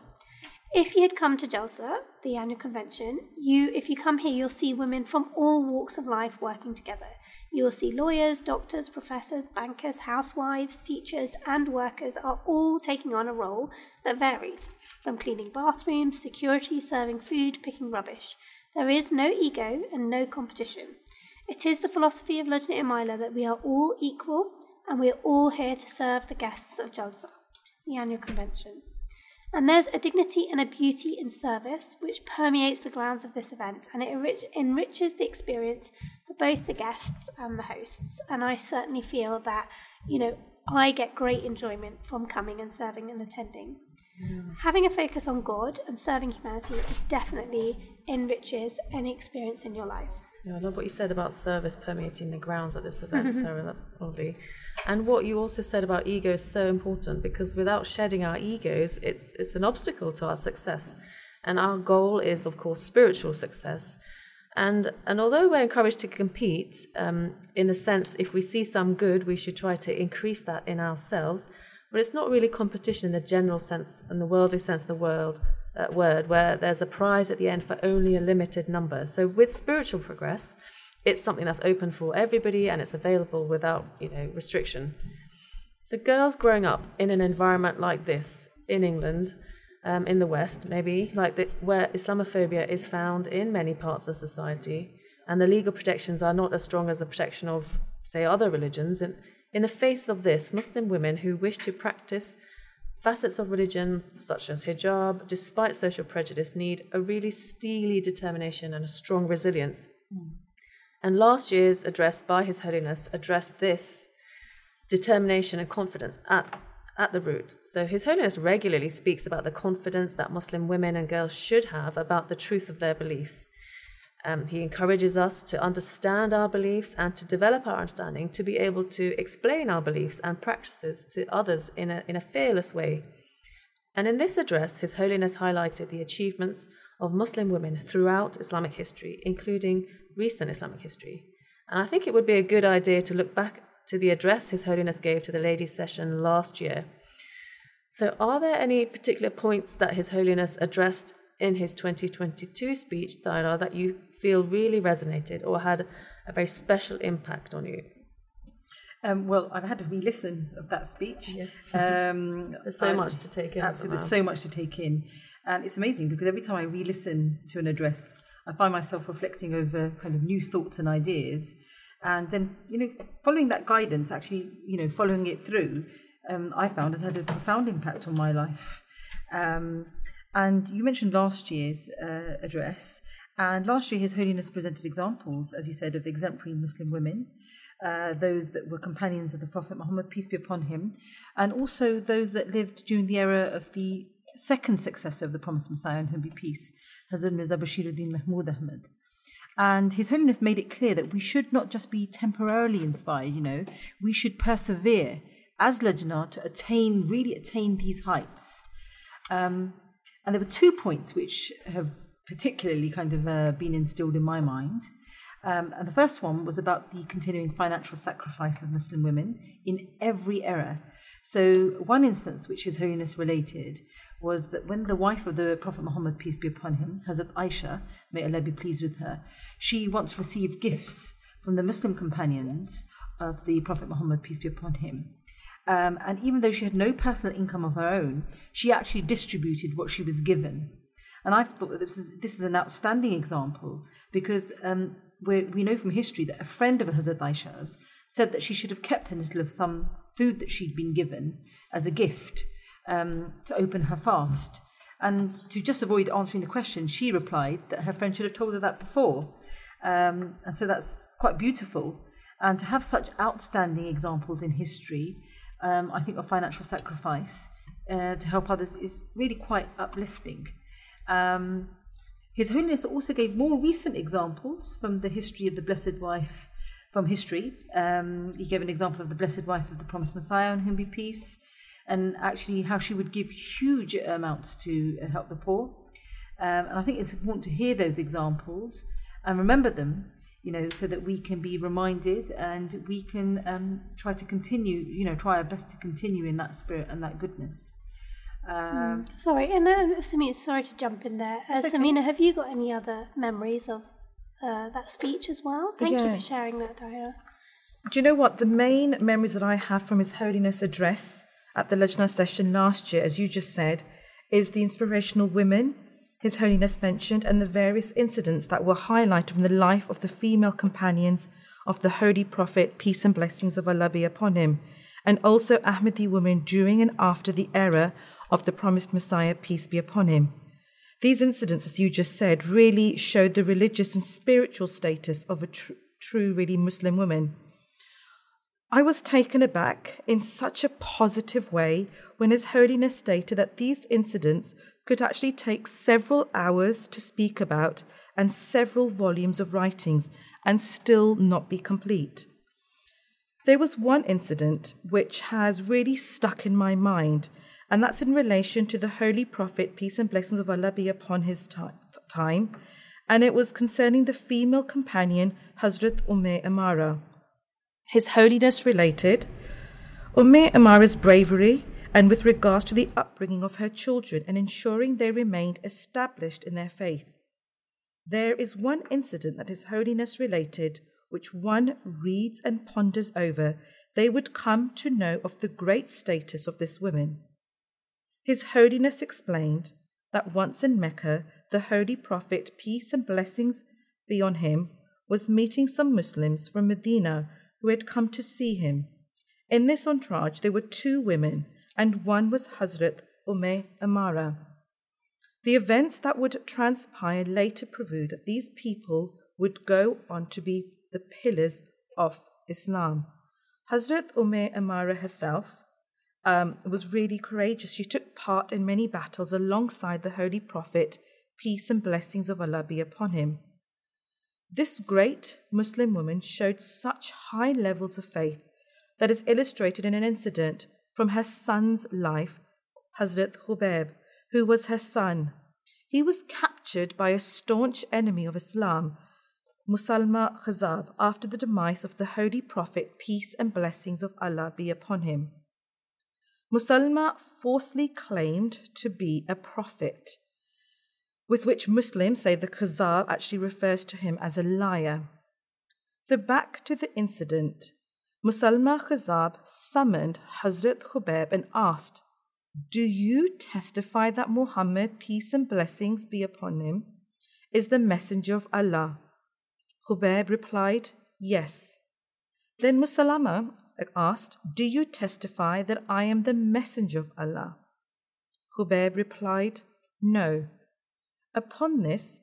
If you had come to Jalsa, the annual convention, you if you come here, you'll see women from all walks of life working together. You will see lawyers, doctors, professors, bankers, housewives, teachers, and workers are all taking on a role that varies from cleaning bathrooms, security, serving food, picking rubbish. There is no ego and no competition. It is the philosophy of Lajna Imaillah that we are all equal and we are all here to serve the guests of Jalsa, the annual convention. And there's a dignity and a beauty in service which permeates the grounds of this event and it enrich- enriches the experience for both the guests and the hosts. And I certainly feel that, you know, I get great enjoyment from coming and serving and attending. Mm. Having a focus on God and serving humanity is definitely enriches any experience in your life. Yeah, I love what you said about service permeating the grounds at this event, Sarah. That's lovely. And what you also said about ego is so important because without shedding our egos, it's it's an obstacle to our success. And our goal is, of course, spiritual success. And and although we're encouraged to compete, um, in a sense, if we see some good, we should try to increase that in ourselves. But it's not really competition in the general sense, in the worldly sense of the world uh, word, where there's a prize at the end for only a limited number. So with spiritual progress, it's something that's open for everybody and it's available without, you know, restriction. So girls growing up in an environment like this in England, um, in the West, maybe like the, where Islamophobia is found in many parts of society, and the legal protections are not as strong as the protection of, say, other religions. In, in the face of this, Muslim women who wish to practice facets of religion, such as hijab, despite social prejudice, need a really steely determination and a strong resilience. Hmm. And last year's address by His Holiness addressed this determination and confidence at, at the root. So His Holiness regularly speaks about the confidence that Muslim women and girls should have about the truth of their beliefs. Um, he encourages us to understand our beliefs and to develop our understanding to be able to explain our beliefs and practices to others in a, in a fearless way. And in this address, His Holiness highlighted the achievements of Muslim women throughout Islamic history, including recent Islamic history. And I think it would be a good idea to look back to the address His Holiness gave to the ladies' session last year. So, are there any particular points that His Holiness addressed in his 2022 speech, Tahira, that you feel really resonated or had a very special impact on you? Um, well, I've had to re-listen of that speech. Um, There's so I- much to take in. Absolutely, there's so much to take in, and it's amazing because every time I re-listen to an address, I find myself reflecting over kind of new thoughts and ideas, and then you know, following that guidance, actually, you know, following it through, um, I found has had a profound impact on my life. Um, and you mentioned last year's uh, address, and last year His Holiness presented examples, as you said, of exemplary Muslim women. Uh, those that were companions of the Prophet Muhammad, peace be upon him, and also those that lived during the era of the second successor of the promised Messiah, on whom be peace, Hazrat Mirza Bashiruddin Mahmud Ahmad. And His Holiness made it clear that we should not just be temporarily inspired, you know, we should persevere as Lajna to attain, really attain these heights. Um, and there were two points which have particularly kind of uh, been instilled in my mind. Um, and the first one was about the continuing financial sacrifice of Muslim women in every era. So, one instance which His Holiness related was that when the wife of the Prophet Muhammad, peace be upon him, Hazrat Aisha, may Allah be pleased with her, she once received gifts from the Muslim companions of the Prophet Muhammad, peace be upon him. Um, and even though she had no personal income of her own, she actually distributed what she was given. And I thought this is, this is an outstanding example because um, we know from history that a friend of Hazrat Aisha's said that she should have kept a little of some food that she'd been given as a gift um, to open her fast. And to just avoid answering the question, she replied that her friend should have told her that before. Um, and so that's quite beautiful. And to have such outstanding examples in history, um, I think, of financial sacrifice uh, to help others is really quite uplifting. Um, His Holiness also gave more recent examples from the history of the Blessed Wife from history. Um, he gave an example of the Blessed Wife of the Promised Messiah, on whom be peace, and actually how she would give huge amounts to uh, help the poor. Um, and I think it's important to hear those examples and remember them, you know, so that we can be reminded and we can um, try to continue, you know, try our best to continue in that spirit and that goodness. Um, Sorry, and uh, Samina, sorry to jump in there. Uh, okay. Samina, have you got any other memories of uh, that speech as well? Thank you for sharing that, Diana. Do you know what? The main memories that I have from His Holiness address at the Lajna session last year, as you just said, is the inspirational women His Holiness mentioned and the various incidents that were highlighted from the life of the female companions of the Holy Prophet, peace and blessings of Allah be upon him, and also Ahmadi women during and after the era of the promised Messiah, peace be upon him. These incidents, as you just said, really showed the religious and spiritual status of a tr- true, really Muslim woman. I was taken aback in such a positive way when His Holiness stated that these incidents could actually take several hours to speak about and several volumes of writings and still not be complete. There was one incident which has really stuck in my mind, and that's in relation to the Holy Prophet, peace and blessings of Allah be upon his ti- time, and it was concerning the female companion Hazrat Umm Amara. His Holiness related Umm Amara's bravery and with regards to the upbringing of her children and ensuring they remained established in their faith. There is one incident that His Holiness related which one reads and ponders over, they would come to know of the great status of this woman. His Holiness explained that once in Mecca, the Holy Prophet, peace and blessings be on him, was meeting some Muslims from Medina who had come to see him. In this entourage, there were two women, and one was Hazrat Umm Amara. The events that would transpire later proved that these people would go on to be the pillars of Islam. Hazrat Umm Amara herself um, was really courageous. She took part in many battles alongside the Holy Prophet, peace and blessings of Allah be upon him. This great Muslim woman showed such high levels of faith that is illustrated in an incident from her son's life, Hazrat Khubaib, who was her son. He was captured by a staunch enemy of Islam, Musalma Khazab, after the demise of the Holy Prophet, peace and blessings of Allah be upon him. Musalma falsely claimed to be a prophet, with which Muslims say the Khazab actually refers to him as a liar. So back to the incident. Musalma Khazab summoned Hazrat Khubaib and asked, Do you testify that Muhammad, peace and blessings be upon him, is the messenger of Allah? Khubaib replied, Yes. Then Musalama asked, Do you testify that I am the messenger of Allah? Khubayb replied, No. Upon this,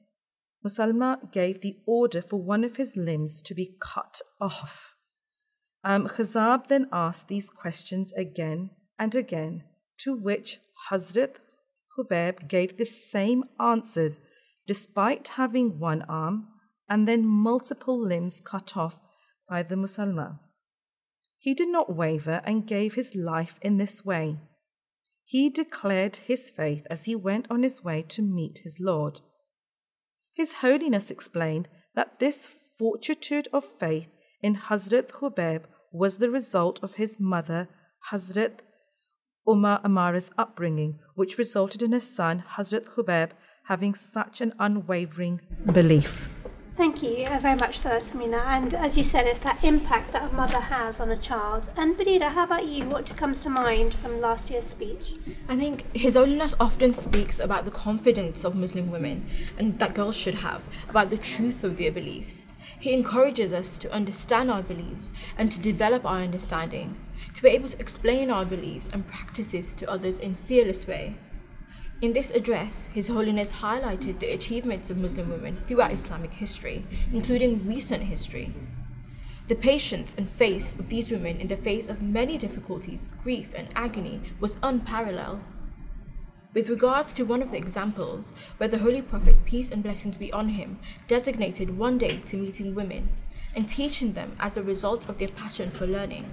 Musalma gave the order for one of his limbs to be cut off. Um, Khazab then asked these questions again and again, to which Hazrat Khubayb gave the same answers despite having one arm and then multiple limbs cut off by the Musalma. He did not waver and gave his life in this way. He declared his faith as he went on his way to meet his Lord. His Holiness explained that this fortitude of faith in Hazrat Khubayb was the result of his mother, Hazrat Umar Amara's upbringing, which resulted in his son, Hazrat Khubayb, having such an unwavering belief. Thank you uh, very much for that, Samina. And as you said, it's that impact that a mother has on a child. And Barira, how about you? What comes to mind from last year's speech? I think His Holiness often speaks about the confidence of Muslim women and that girls should have about the truth of their beliefs. He encourages us to understand our beliefs and to develop our understanding, to be able to explain our beliefs and practices to others in fearless way. In this address, His Holiness highlighted the achievements of Muslim women throughout Islamic history, including recent history. The patience and faith of these women in the face of many difficulties, grief, and agony was unparalleled. With regards to one of the examples, where the Holy Prophet, peace and blessings be on him, designated one day to meeting women and teaching them as a result of their passion for learning.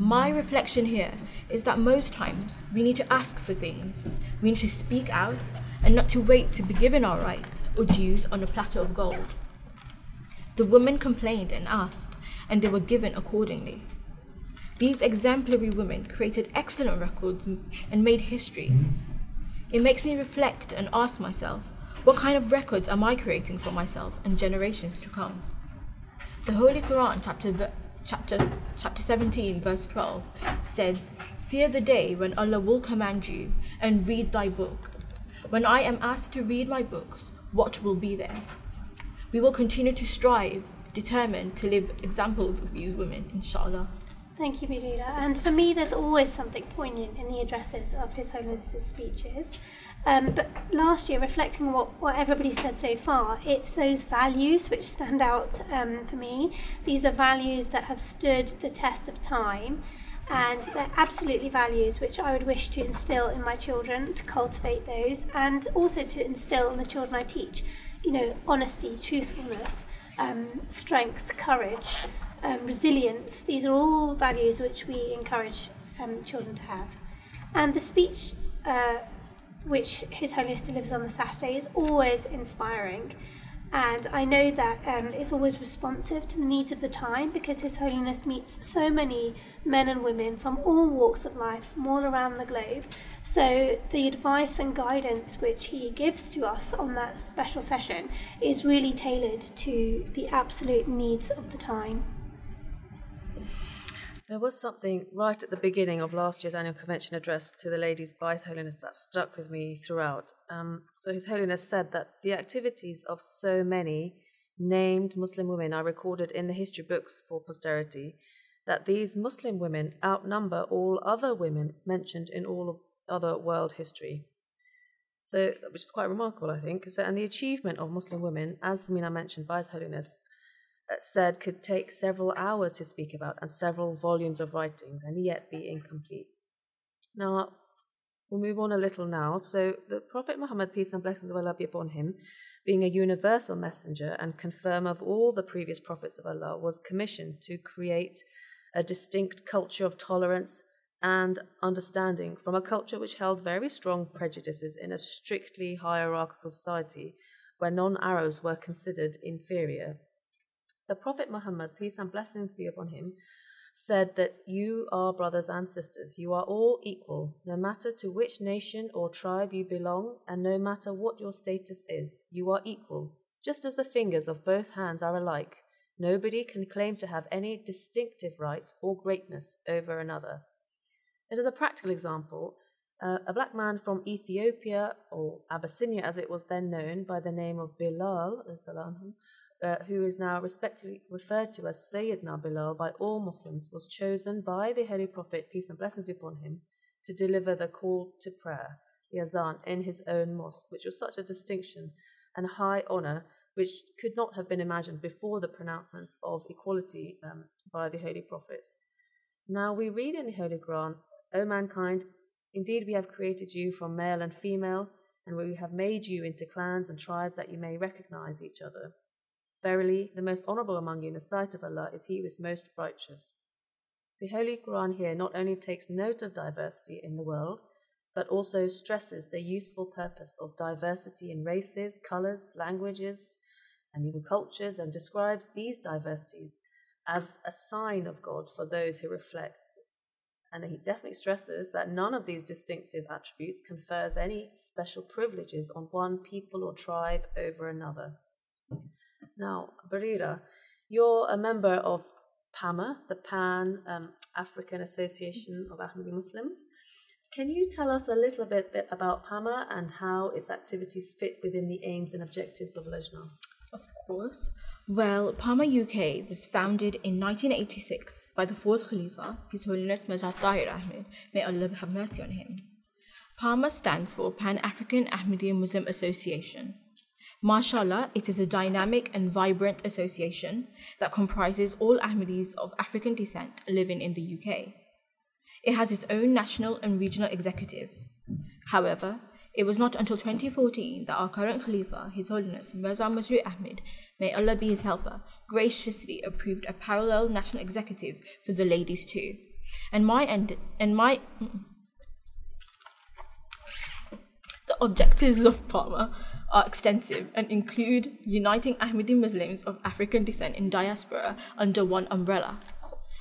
My reflection here is that most times we need to ask for things, we need to speak out, and not to wait to be given our rights or dues on a platter of gold. The women complained and asked, and they were given accordingly. These exemplary women created excellent records and made history. It makes me reflect and ask myself, what kind of records am I creating for myself and generations to come? The Holy Quran, chapter chapter chapter 17 verse 12 says fear the day when allah will command you and read thy book when i am asked to read my books what will be there we will continue to strive determined to live examples of these women inshallah Thank you, Barira. And for me, there's always something poignant in the addresses of His Holiness's speeches. Um, but last year, reflecting on what, what everybody said so far, it's those values which stand out um, for me. These are values that have stood the test of time. And they're absolutely values which I would wish to instill in my children, to cultivate those, and also to instill in the children I teach. You know, honesty, truthfulness, um, strength, courage, um, resilience. These are all values which we encourage um, children to have. And the speech uh, which His Holiness delivers on the Saturday is always inspiring. And I know that um, it's always responsive to the needs of the time because His Holiness meets so many men and women from all walks of life from all around the globe. So the advice and guidance which he gives to us on that special session is really tailored to the absolute needs of the time. There was something right at the beginning of last year's annual convention address to the ladies by His Holiness that stuck with me throughout. Um, so, His Holiness said that the activities of so many named Muslim women are recorded in the history books for posterity, that these Muslim women outnumber all other women mentioned in all of other world history. So, which is quite remarkable, I think. So, and the achievement of Muslim women, as Samina mentioned by His Holiness, said could take several hours to speak about and several volumes of writings and yet be incomplete. Now, we'll move on a little now. So, the Prophet Muhammad, peace and blessings of Allah be upon him, being a universal messenger and confirmer of all the previous prophets of Allah, was commissioned to create a distinct culture of tolerance and understanding from a culture which held very strong prejudices in a strictly hierarchical society where non Arabs were considered inferior. The Prophet Muhammad, peace and blessings be upon him, said that you are brothers and sisters. You are all equal, no matter to which nation or tribe you belong, and no matter what your status is. You are equal, just as the fingers of both hands are alike. Nobody can claim to have any distinctive right or greatness over another. It is a practical example. Uh, a black man from Ethiopia, or Abyssinia as it was then known, by the name of Bilal, uh, who is now respectfully referred to as Sayyidina Bilal by all Muslims, was chosen by the Holy Prophet, peace and blessings be upon him, to deliver the call to prayer, the azan, in his own mosque, which was such a distinction and high honor which could not have been imagined before the pronouncements of equality um, by the Holy Prophet. Now we read in the Holy Quran, O mankind, indeed we have created you from male and female, and we have made you into clans and tribes that you may recognize each other. Verily, the most honorable among you in the sight of Allah is he who is most righteous. The Holy Quran here not only takes note of diversity in the world, but also stresses the useful purpose of diversity in races, colors, languages, and even cultures, and describes these diversities as a sign of God for those who reflect. And he definitely stresses that none of these distinctive attributes confers any special privileges on one people or tribe over another. Now, Barira, you're a member of PAMA, the Pan um, African Association of Ahmadi Muslims. Can you tell us a little bit, bit about PAMA and how its activities fit within the aims and objectives of Lajna? Of course. Well, PAMA UK was founded in 1986 by the fourth Khalifa, His Holiness Mirza Tahir Ahmed. May Allah have mercy on him. PAMA stands for Pan African Ahmadiyya Muslim Association. Mashallah, it is a dynamic and vibrant association that comprises all Ahmadis of African descent living in the UK. It has its own national and regional executives. However, it was not until 2014 that our current Khalifa, His Holiness Mirza Masroor Ahmed, may Allah be his helper, graciously approved a parallel national executive for the ladies too. And my end and my mm, the objectives of PAMA are extensive and include uniting Ahmadi Muslims of African descent in diaspora under one umbrella.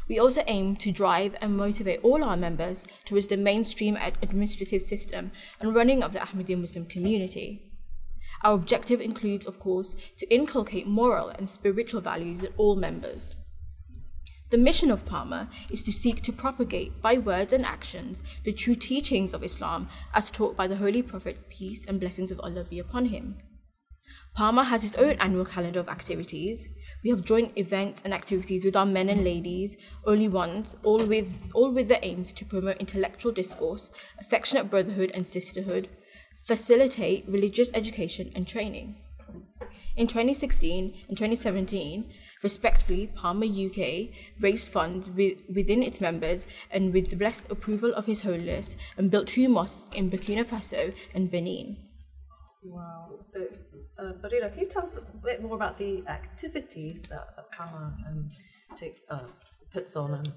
We also aim to drive and motivate all our members towards the mainstream ad- administrative system and running of the Ahmadiyya Muslim community. Our objective includes, of course, to inculcate moral and spiritual values in all members. The mission of PAMA is to seek to propagate by words and actions the true teachings of Islam as taught by the Holy Prophet, peace and blessings of Allah be upon him. PAMA has its own annual calendar of activities. We have joint events and activities with our men and ladies, only ones, all with all with the aims to promote intellectual discourse, affectionate brotherhood and sisterhood, facilitate religious education and training. In 2016 and 2017, respectively, PAMA UK raised funds with, within its members and with the blessed approval of His Holiness and built two mosques in Burkina Faso and Benin. Wow. So, uh, Barira, can you tell us a bit more about the activities that PAMA um, takes, uh, puts on and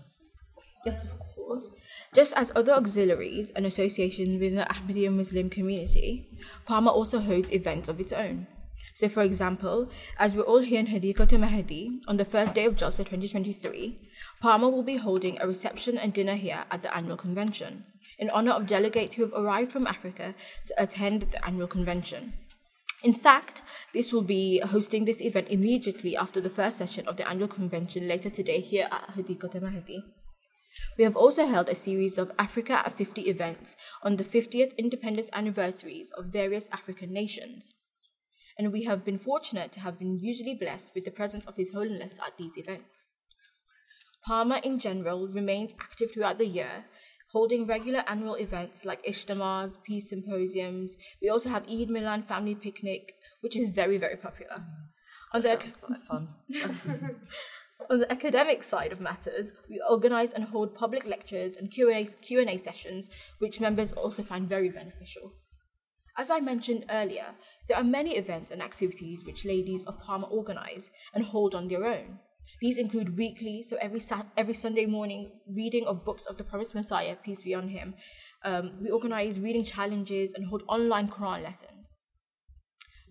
Yes, of course. Just as other auxiliaries and associations within the Ahmadiyya Muslim community, PAMA also holds events of its own. So, for example, as we're all here in Hadiqatul Mahdi on the first day of Jalsa 2023, PAMA will be holding a reception and dinner here at the annual convention in honor of delegates who have arrived from Africa to attend the annual convention. In fact, this will be hosting this event immediately after the first session of the annual convention later today here at Hadiqatul Mahdi. We have also held a series of Africa at 50 events on the 50th independence anniversaries of various African nations. And we have been fortunate to have been usually blessed with the presence of His Holiness at these events. PAMA in general remains active throughout the year, holding regular annual events like Ishtamars, peace symposiums. We also have Eid Milan family picnic, which is very, very popular. On the, sounds like fun? on the academic side of matters, we organize and hold public lectures and Q&A, Q&A sessions, which members also find very beneficial. As I mentioned earlier, there are many events and activities which ladies of PAMA organize and hold on their own. These include weekly, so every every Sunday morning, reading of books of the Promised Messiah, peace be on him. Um, we organize reading challenges and hold online Quran lessons.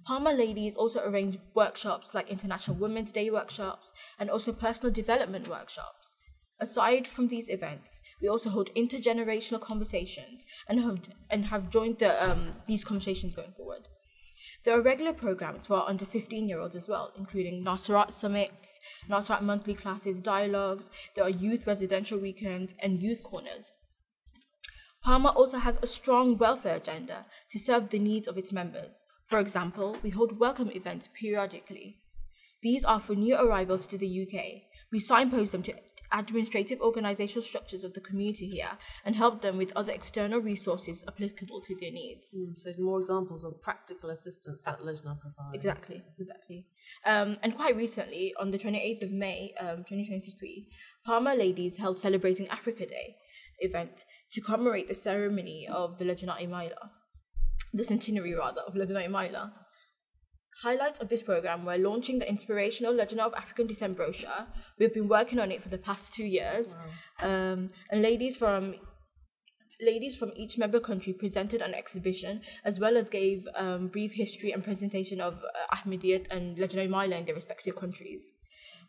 PAMA ladies also arrange workshops like International Women's Day workshops and also personal development workshops. Aside from these events, we also hold intergenerational conversations and have and have joined the um, these conversations going forward. There are regular programs for under 15 year olds as well, including Nasirat summits, Nasirat monthly classes, dialogues. There are youth residential weekends and youth corners. PAMA also has a strong welfare agenda to serve the needs of its members. For example, we hold welcome events periodically. These are for new arrivals to the UK. We signpost them to administrative organizational structures of the community here and help them with other external resources applicable to their needs. Mm, so more examples of practical assistance that Lajna provides. Exactly, exactly. Um, and quite recently, on the 28th of May, um, 2023, PAMA Ladies held Celebrating Africa Day event to commemorate the ceremony of the Lajna Imaillah, the centenary rather of Lajna Imaillah. Highlights of this program were launching the inspirational Legend of African Descent brochure. We've been working on it for the past two years, um, and ladies from ladies from each member country presented an exhibition as well as gave um, brief history and presentation of uh, Ahmadiyyat and Lajna Imaillah in their respective countries.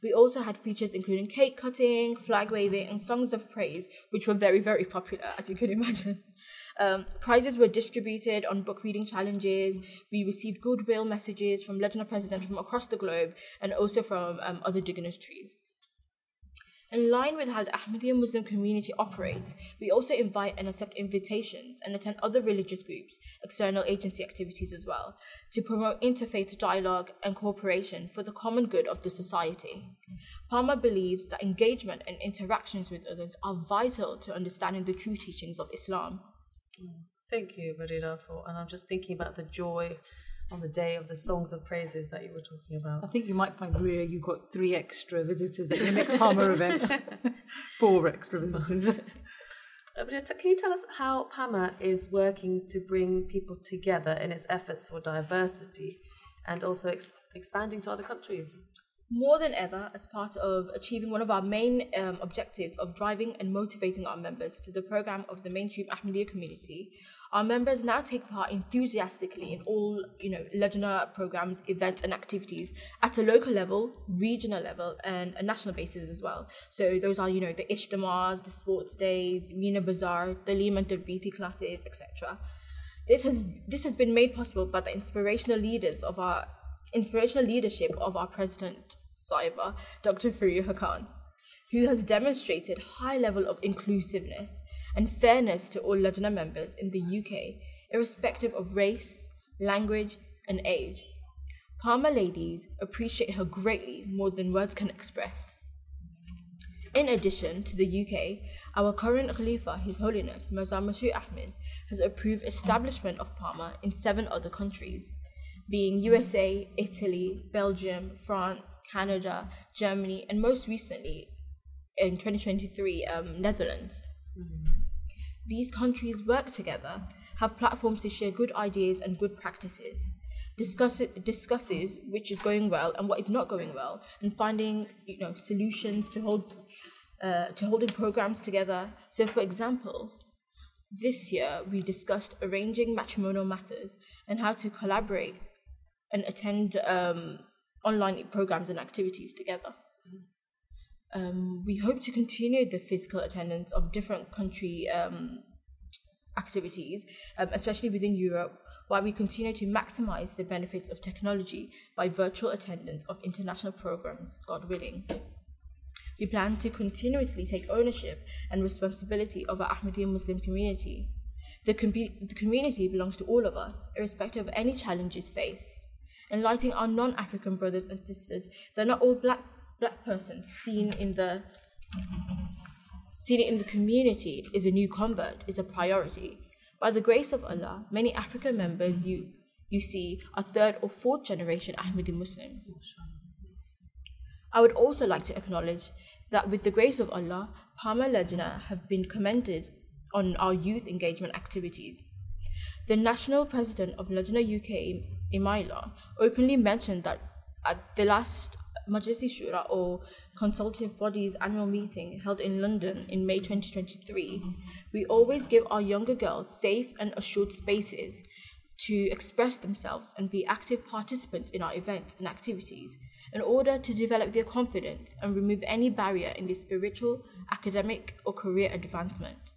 We also had features including cake cutting, flag waving, and songs of praise, which were very, very popular, as you can imagine. Um, prizes were distributed on book reading challenges. We received goodwill messages from Lajna presidents from across the globe and also from um, other dignitaries. In line with how the Ahmadiyya Muslim community operates, we also invite and accept invitations and attend other religious groups, external agency activities as well, to promote interfaith dialogue and cooperation for the common good of the society. PAMA believes that engagement and interactions with others are vital to understanding the true teachings of Islam. Thank you, Barira, for and I'm just thinking about the joy on the day of the songs of praises that you were talking about. I think you might find, Maria, you've got three extra visitors at your next PAMA event. Four extra visitors. Uh, can you tell us how PAMA is working to bring people together in its efforts for diversity and also ex- expanding to other countries? More than ever, as part of achieving one of our main um, objectives of driving and motivating our members to the program of the mainstream Ahmadiyya community, our members now take part enthusiastically in all, you know, Lajna programs, events, and activities at a local level, regional level, and a national basis as well. So those are, you know, the Ishtamars, the sports days, Mina Bazaar, the Liman Tarbiti classes, etc. This has this has been made possible by the inspirational leaders of our inspirational leadership of our president Sahiba, Dr. Fariha Khan, who has demonstrated high level of inclusiveness and fairness to all Lajna members in the UK, irrespective of race, language, and age. PAMA ladies appreciate her greatly more than words can express. In addition to the UK, our current Khalifa, His Holiness Mirza Ahmed, has approved establishment of PAMA in seven other countries, being USA, Italy, Belgium, France, Canada, Germany, and most recently, in 2023, um, Netherlands. These countries work together, have platforms to share good ideas and good practices, discuss it, discusses which is going well and what is not going well, and finding you know solutions to hold uh, to holding programs together. So, for example, this year we discussed arranging matrimonial matters and how to collaborate and attend um, online programs and activities together. Um, we hope to continue the physical attendance of different country um, activities, um, especially within Europe, while we continue to maximize the benefits of technology by virtual attendance of international programs, God willing. We plan to continuously take ownership and responsibility of our Ahmadiyya Muslim community. The, com- the community belongs to all of us, irrespective of any challenges faced. Enlightening our non African brothers and sisters, they're not all black black person seen in the seen in the community is a new convert is a priority. By the grace of Allah, many African members you you see are third or fourth generation Ahmadi Muslims. I would also like to acknowledge that with the grace of Allah, PAMA Lajna have been commended on our youth engagement activities. The national president of Lajna UK, Imaillah, openly mentioned that at the last Majlisi Shura or consultative body's annual meeting held in London in May 2023, we always give our younger girls safe and assured spaces to express themselves and be active participants in our events and activities in order to develop their confidence and remove any barrier in their spiritual, academic, or career advancement.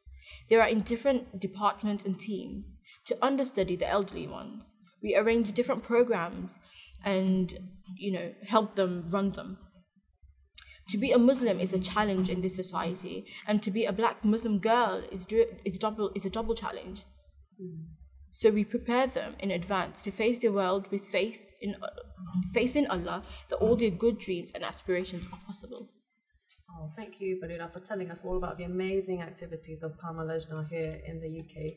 They are in different departments and teams to understudy the elderly ones. We arrange different programs and you know help them run them to be a muslim is a challenge in this society and to be a black muslim girl is do is double is a double challenge So we prepare them in advance to face the world with faith in faith in Allah that all their good dreams and aspirations are possible. Oh, thank you, Barira, for telling us all about the amazing activities of Pama Lajna here in the UK.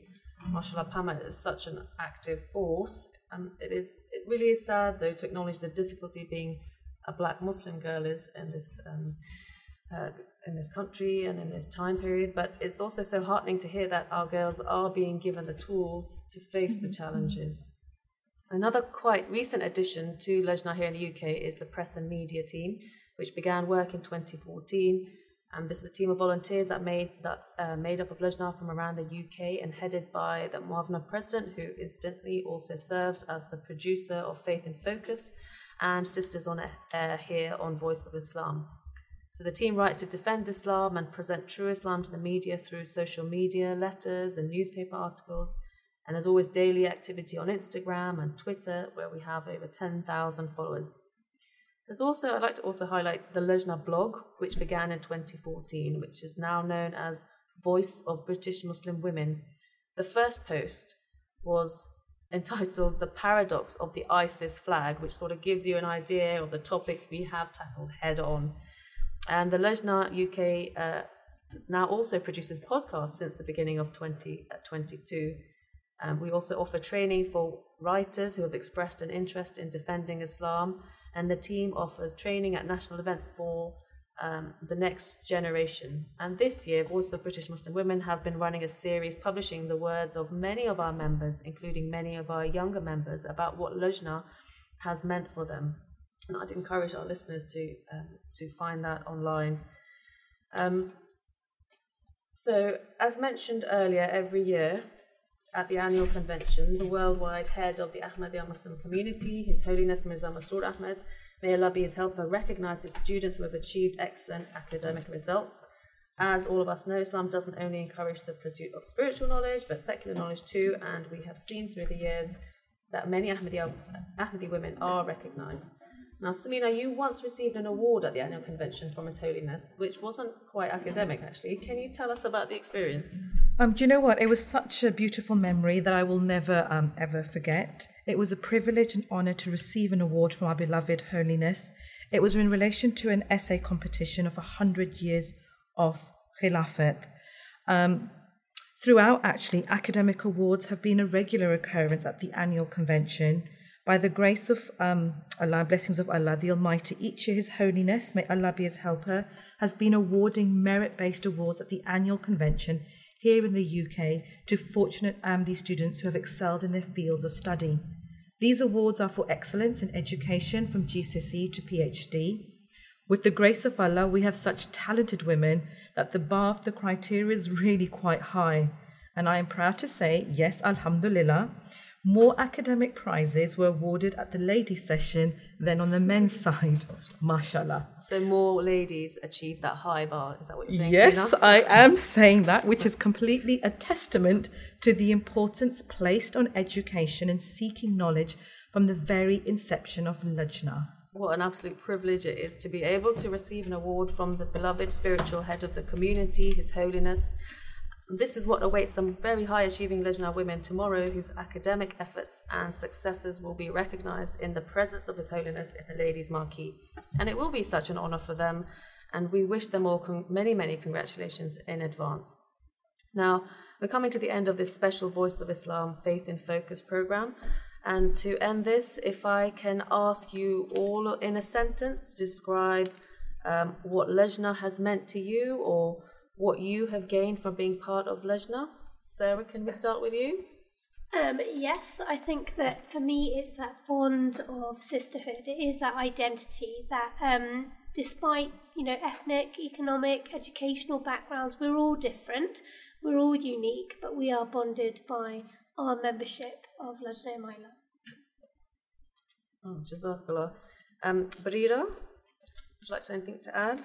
MashaAllah, Pama is such an active force. Um, it is. It really is sad, though, to acknowledge the difficulty being a black Muslim girl is in this um, uh, in this country and in this time period. But it's also so heartening to hear that our girls are being given the tools to face the challenges. Another quite recent addition to Lajna here in the UK is the press and media team, which began work in 2014. And this is a team of volunteers that made that uh, made up of Lajna from around the UK and headed by the Muavna president, who incidentally also serves as the producer of Faith in Focus and Sisters on Air here on Voice of Islam. So the team writes to defend Islam and present true Islam to the media through social media, letters, and newspaper articles. And there's always daily activity on Instagram and Twitter, where we have over 10,000 followers. There's also, I'd like to also highlight the Lajna blog, which began in 2014, which is now known as Voice of British Muslim Women. The first post was entitled The Paradox of the ISIS Flag, which sort of gives you an idea of the topics we have tackled head on. And the Lajna UK uh, now also produces podcasts since the beginning of 2022. Um, we also offer training for writers who have expressed an interest in defending Islam, and the team offers training at national events for um, the next generation. And this year, Voice of British Muslim Women have been running a series publishing the words of many of our members, including many of our younger members, about what Lajna has meant for them. And I'd encourage our listeners to um, to find that online. Um, so, as mentioned earlier, every year at the annual convention, the worldwide head of the Ahmadiyya Muslim community, His Holiness Mirza Masroor Ahmed, may Allah be his helper, recognizes students who have achieved excellent academic results. As all of us know, Islam doesn't only encourage the pursuit of spiritual knowledge, but secular knowledge too, and we have seen through the years that many Ahmadiyya, Ahmadi women are recognized. Now, Samina, you once received an award at the annual convention from His Holiness, which wasn't quite academic, actually. Can you tell us about the experience? Um, do you know what? It was such a beautiful memory that I will never um, ever forget. It was a privilege and honor to receive an award from our beloved Holiness. It was in relation to an essay competition of 100 years of Khilafat. Um, throughout, actually, academic awards have been a regular occurrence at the annual convention. By the grace of um, Allah, blessings of Allah, the Almighty, each year His Holiness, may Allah be His helper, has been awarding merit based awards at the annual convention here in the UK to fortunate Ahmadi students who have excelled in their fields of study. These awards are for excellence in education from GCSE to PhD. With the grace of Allah, we have such talented women that the bar of the criteria is really quite high. And I am proud to say, yes, Alhamdulillah, more academic prizes were awarded at the ladies' session than on the men's side. Mashallah. So more ladies achieved that high bar. Is that what you're saying? Yes, Samina? I am saying that, which is completely a testament to the importance placed on education and seeking knowledge from the very inception of Lajna. What an absolute privilege it is to be able to receive an award from the beloved spiritual head of the community, His Holiness. This is what awaits some very high achieving Lajna women tomorrow whose academic efforts and successes will be recognized in the presence of His Holiness in the Ladies' Marquee. And it will be such an honor for them, and we wish them all con- many, many congratulations in advance. Now, we're coming to the end of this special Voice of Islam Faith in Focus program. And to end this, if I can ask you all in a sentence to describe um, what Lajna has meant to you or what you have gained from being part of Lajna. Sarah, can we start with you? Um, yes, I think that for me it's that bond of sisterhood. It is that identity that, um, despite you know ethnic, economic, educational backgrounds, we're all different, we're all unique, but we are bonded by our membership of Lajna Imaillah. Oh, Jazakallah. Um, Barira, would you like to anything to add?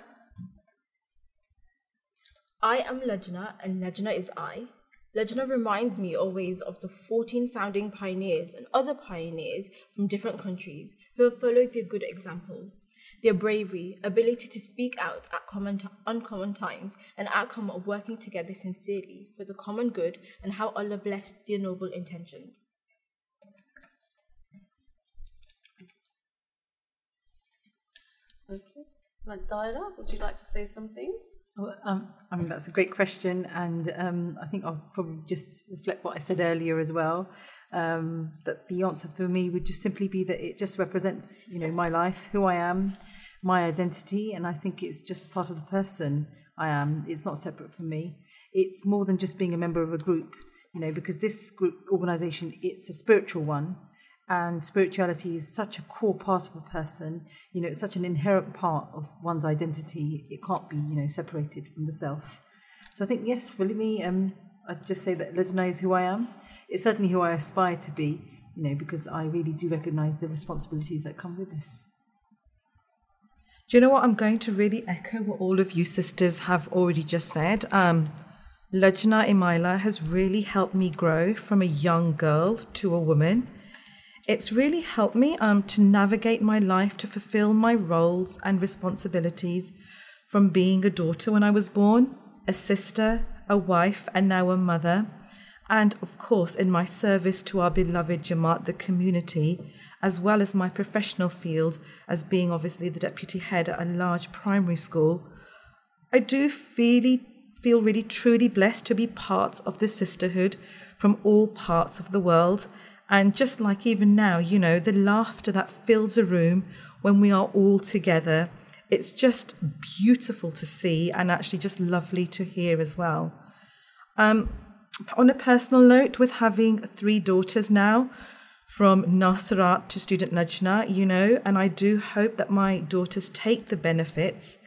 I am Lajna and Lajna is I. Lajna reminds me always of the 14 founding pioneers and other pioneers from different countries who have followed their good example. Their bravery, ability to speak out at common t- uncommon times, an outcome of working together sincerely for the common good, and how Allah blessed their noble intentions. Okay. Mandaira, would you like to say something? Well, um, I mean, that's a great question, and um, I think I'll probably just reflect what I said earlier as well. Um, that the answer for me would just simply be that it just represents, you know, my life, who I am, my identity, and I think it's just part of the person I am. It's not separate from me. It's more than just being a member of a group, you know, because this group organization it's a spiritual one, and spirituality is such a core part of a person. You know it's such an inherent part of one's identity. It can't be you know separated from the self. So i think yes for me um i'd just say that lajna is who i am. It's certainly who i aspire to be you know because i really do recognize the responsibilities that come with this. Do you know what? I'm going to really echo what all of you sisters have already just said. Um Lajna Imaillah has really helped me grow from a young girl to a woman it's really helped me um, to navigate my life to fulfill my roles and responsibilities from being a daughter when I was born, a sister, a wife, and now a mother. And of course, in my service to our beloved Jamaat, the community, as well as my professional field as being obviously the deputy head at a large primary school, I do feel, feel really truly blessed to be part of the sisterhood from all parts of the world and just like even now, you know, the laughter that fills a room when we are all together, it's just beautiful to see and actually just lovely to hear as well. Um, on a personal note, with having three daughters now, from Nasirat to Student Lajna, you know, and I do hope that my daughters take the benefits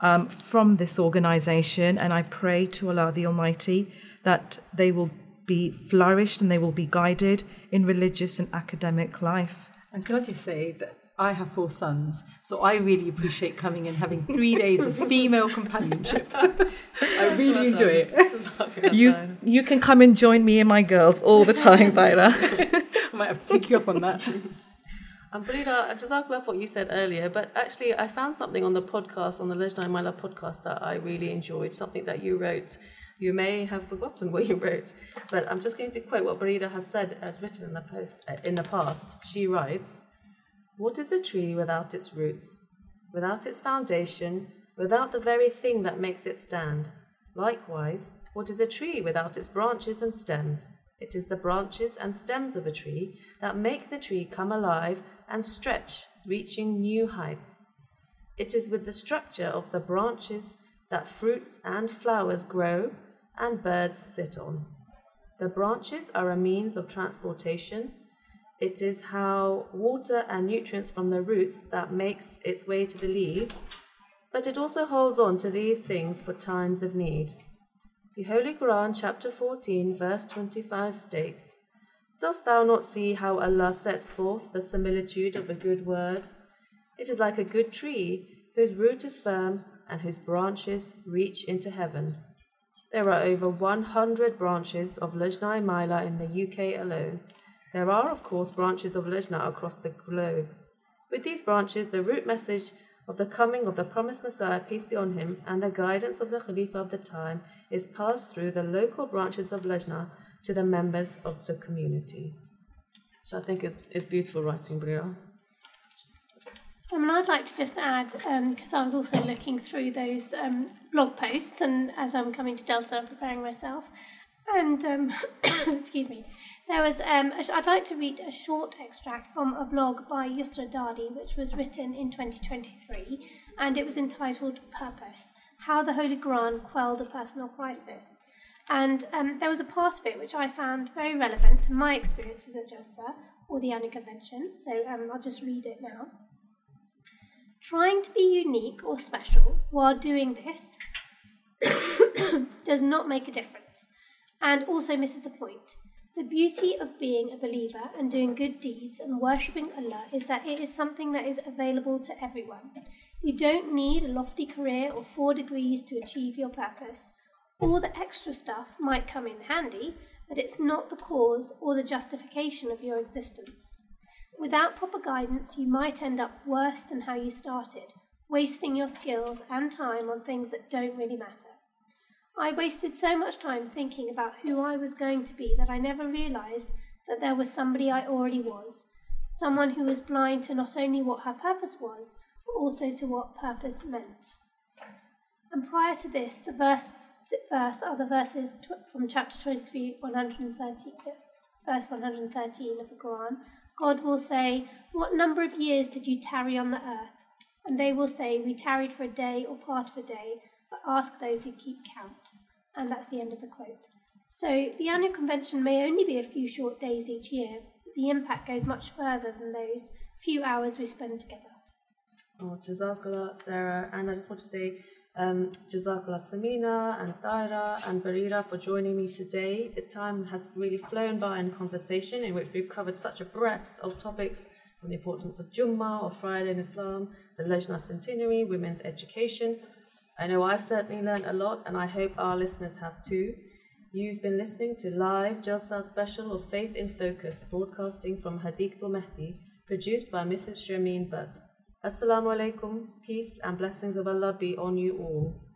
um, from this organization, and I pray to Allah the Almighty that they will be flourished and they will be guided in religious and academic life. And can I just say that I have four sons, so I really appreciate coming and having three days of female companionship. I really enjoy it. You you can come and join me and my girls all the time, Barira. I might have to take you up on that. And Barira, Jazakallah love what you said earlier, but actually I found something on the podcast, on the Legendary My Love podcast that I really enjoyed, something that you wrote you may have forgotten what you wrote, but I'm just going to quote what Barira has said, uh, written in the post uh, in the past. She writes, "What is a tree without its roots, without its foundation, without the very thing that makes it stand? Likewise, what is a tree without its branches and stems? It is the branches and stems of a tree that make the tree come alive and stretch, reaching new heights. It is with the structure of the branches." that fruits and flowers grow and birds sit on. The branches are a means of transportation. It is how water and nutrients from the roots that makes its way to the leaves, but it also holds on to these things for times of need. The Holy Quran, chapter 14, verse 25 states, Dost thou not see how Allah sets forth the similitude of a good word? It is like a good tree whose root is firm and whose branches reach into heaven. There are over 100 branches of Lajna Imaillah in the UK alone. There are, of course, branches of Lajna across the globe. With these branches, the root message of the coming of the promised Messiah, peace be on him, and the guidance of the Khalifa of the time is passed through the local branches of Lajna to the members of the community. Which I think is, is beautiful writing, Bria. I mean, I'd like to just add, because um, I was also looking through those um, blog posts, and as I'm coming to Delta, I'm preparing myself. And, um, excuse me, there was, um, I'd like to read a short extract from a blog by Yusra Dadi, which was written in 2023, and it was entitled Purpose How the Holy Quran Quelled a Personal Crisis. And um, there was a part of it which I found very relevant to my experiences at Jalsa or the annual convention, so um, I'll just read it now. Trying to be unique or special while doing this does not make a difference and also misses the point. The beauty of being a believer and doing good deeds and worshipping Allah is that it is something that is available to everyone. You don't need a lofty career or four degrees to achieve your purpose. All the extra stuff might come in handy, but it's not the cause or the justification of your existence. Without proper guidance, you might end up worse than how you started, wasting your skills and time on things that don't really matter. I wasted so much time thinking about who I was going to be that I never realised that there was somebody I already was, someone who was blind to not only what her purpose was, but also to what purpose meant. And prior to this, the verse, the verse are the verses from chapter 23, 130, verse 113 of the Quran. God will say, What number of years did you tarry on the earth? And they will say, We tarried for a day or part of a day, but ask those who keep count. And that's the end of the quote. So the annual convention may only be a few short days each year, but the impact goes much further than those few hours we spend together. Oh, Jazakallah, Sarah. And I just want to say, um, Jazakallah Samina and Tahira and Barira for joining me today. The time has really flown by in conversation in which we've covered such a breadth of topics on the importance of Jummah or Friday in Islam, the Lajna centenary, women's education. I know I've certainly learned a lot and I hope our listeners have too. You've been listening to live Jalsa special of Faith in Focus, broadcasting from Hadiqatul Mahdi, produced by Mrs. Shameen Butt. Assalamu alaikum, peace and blessings of Allah be on you all.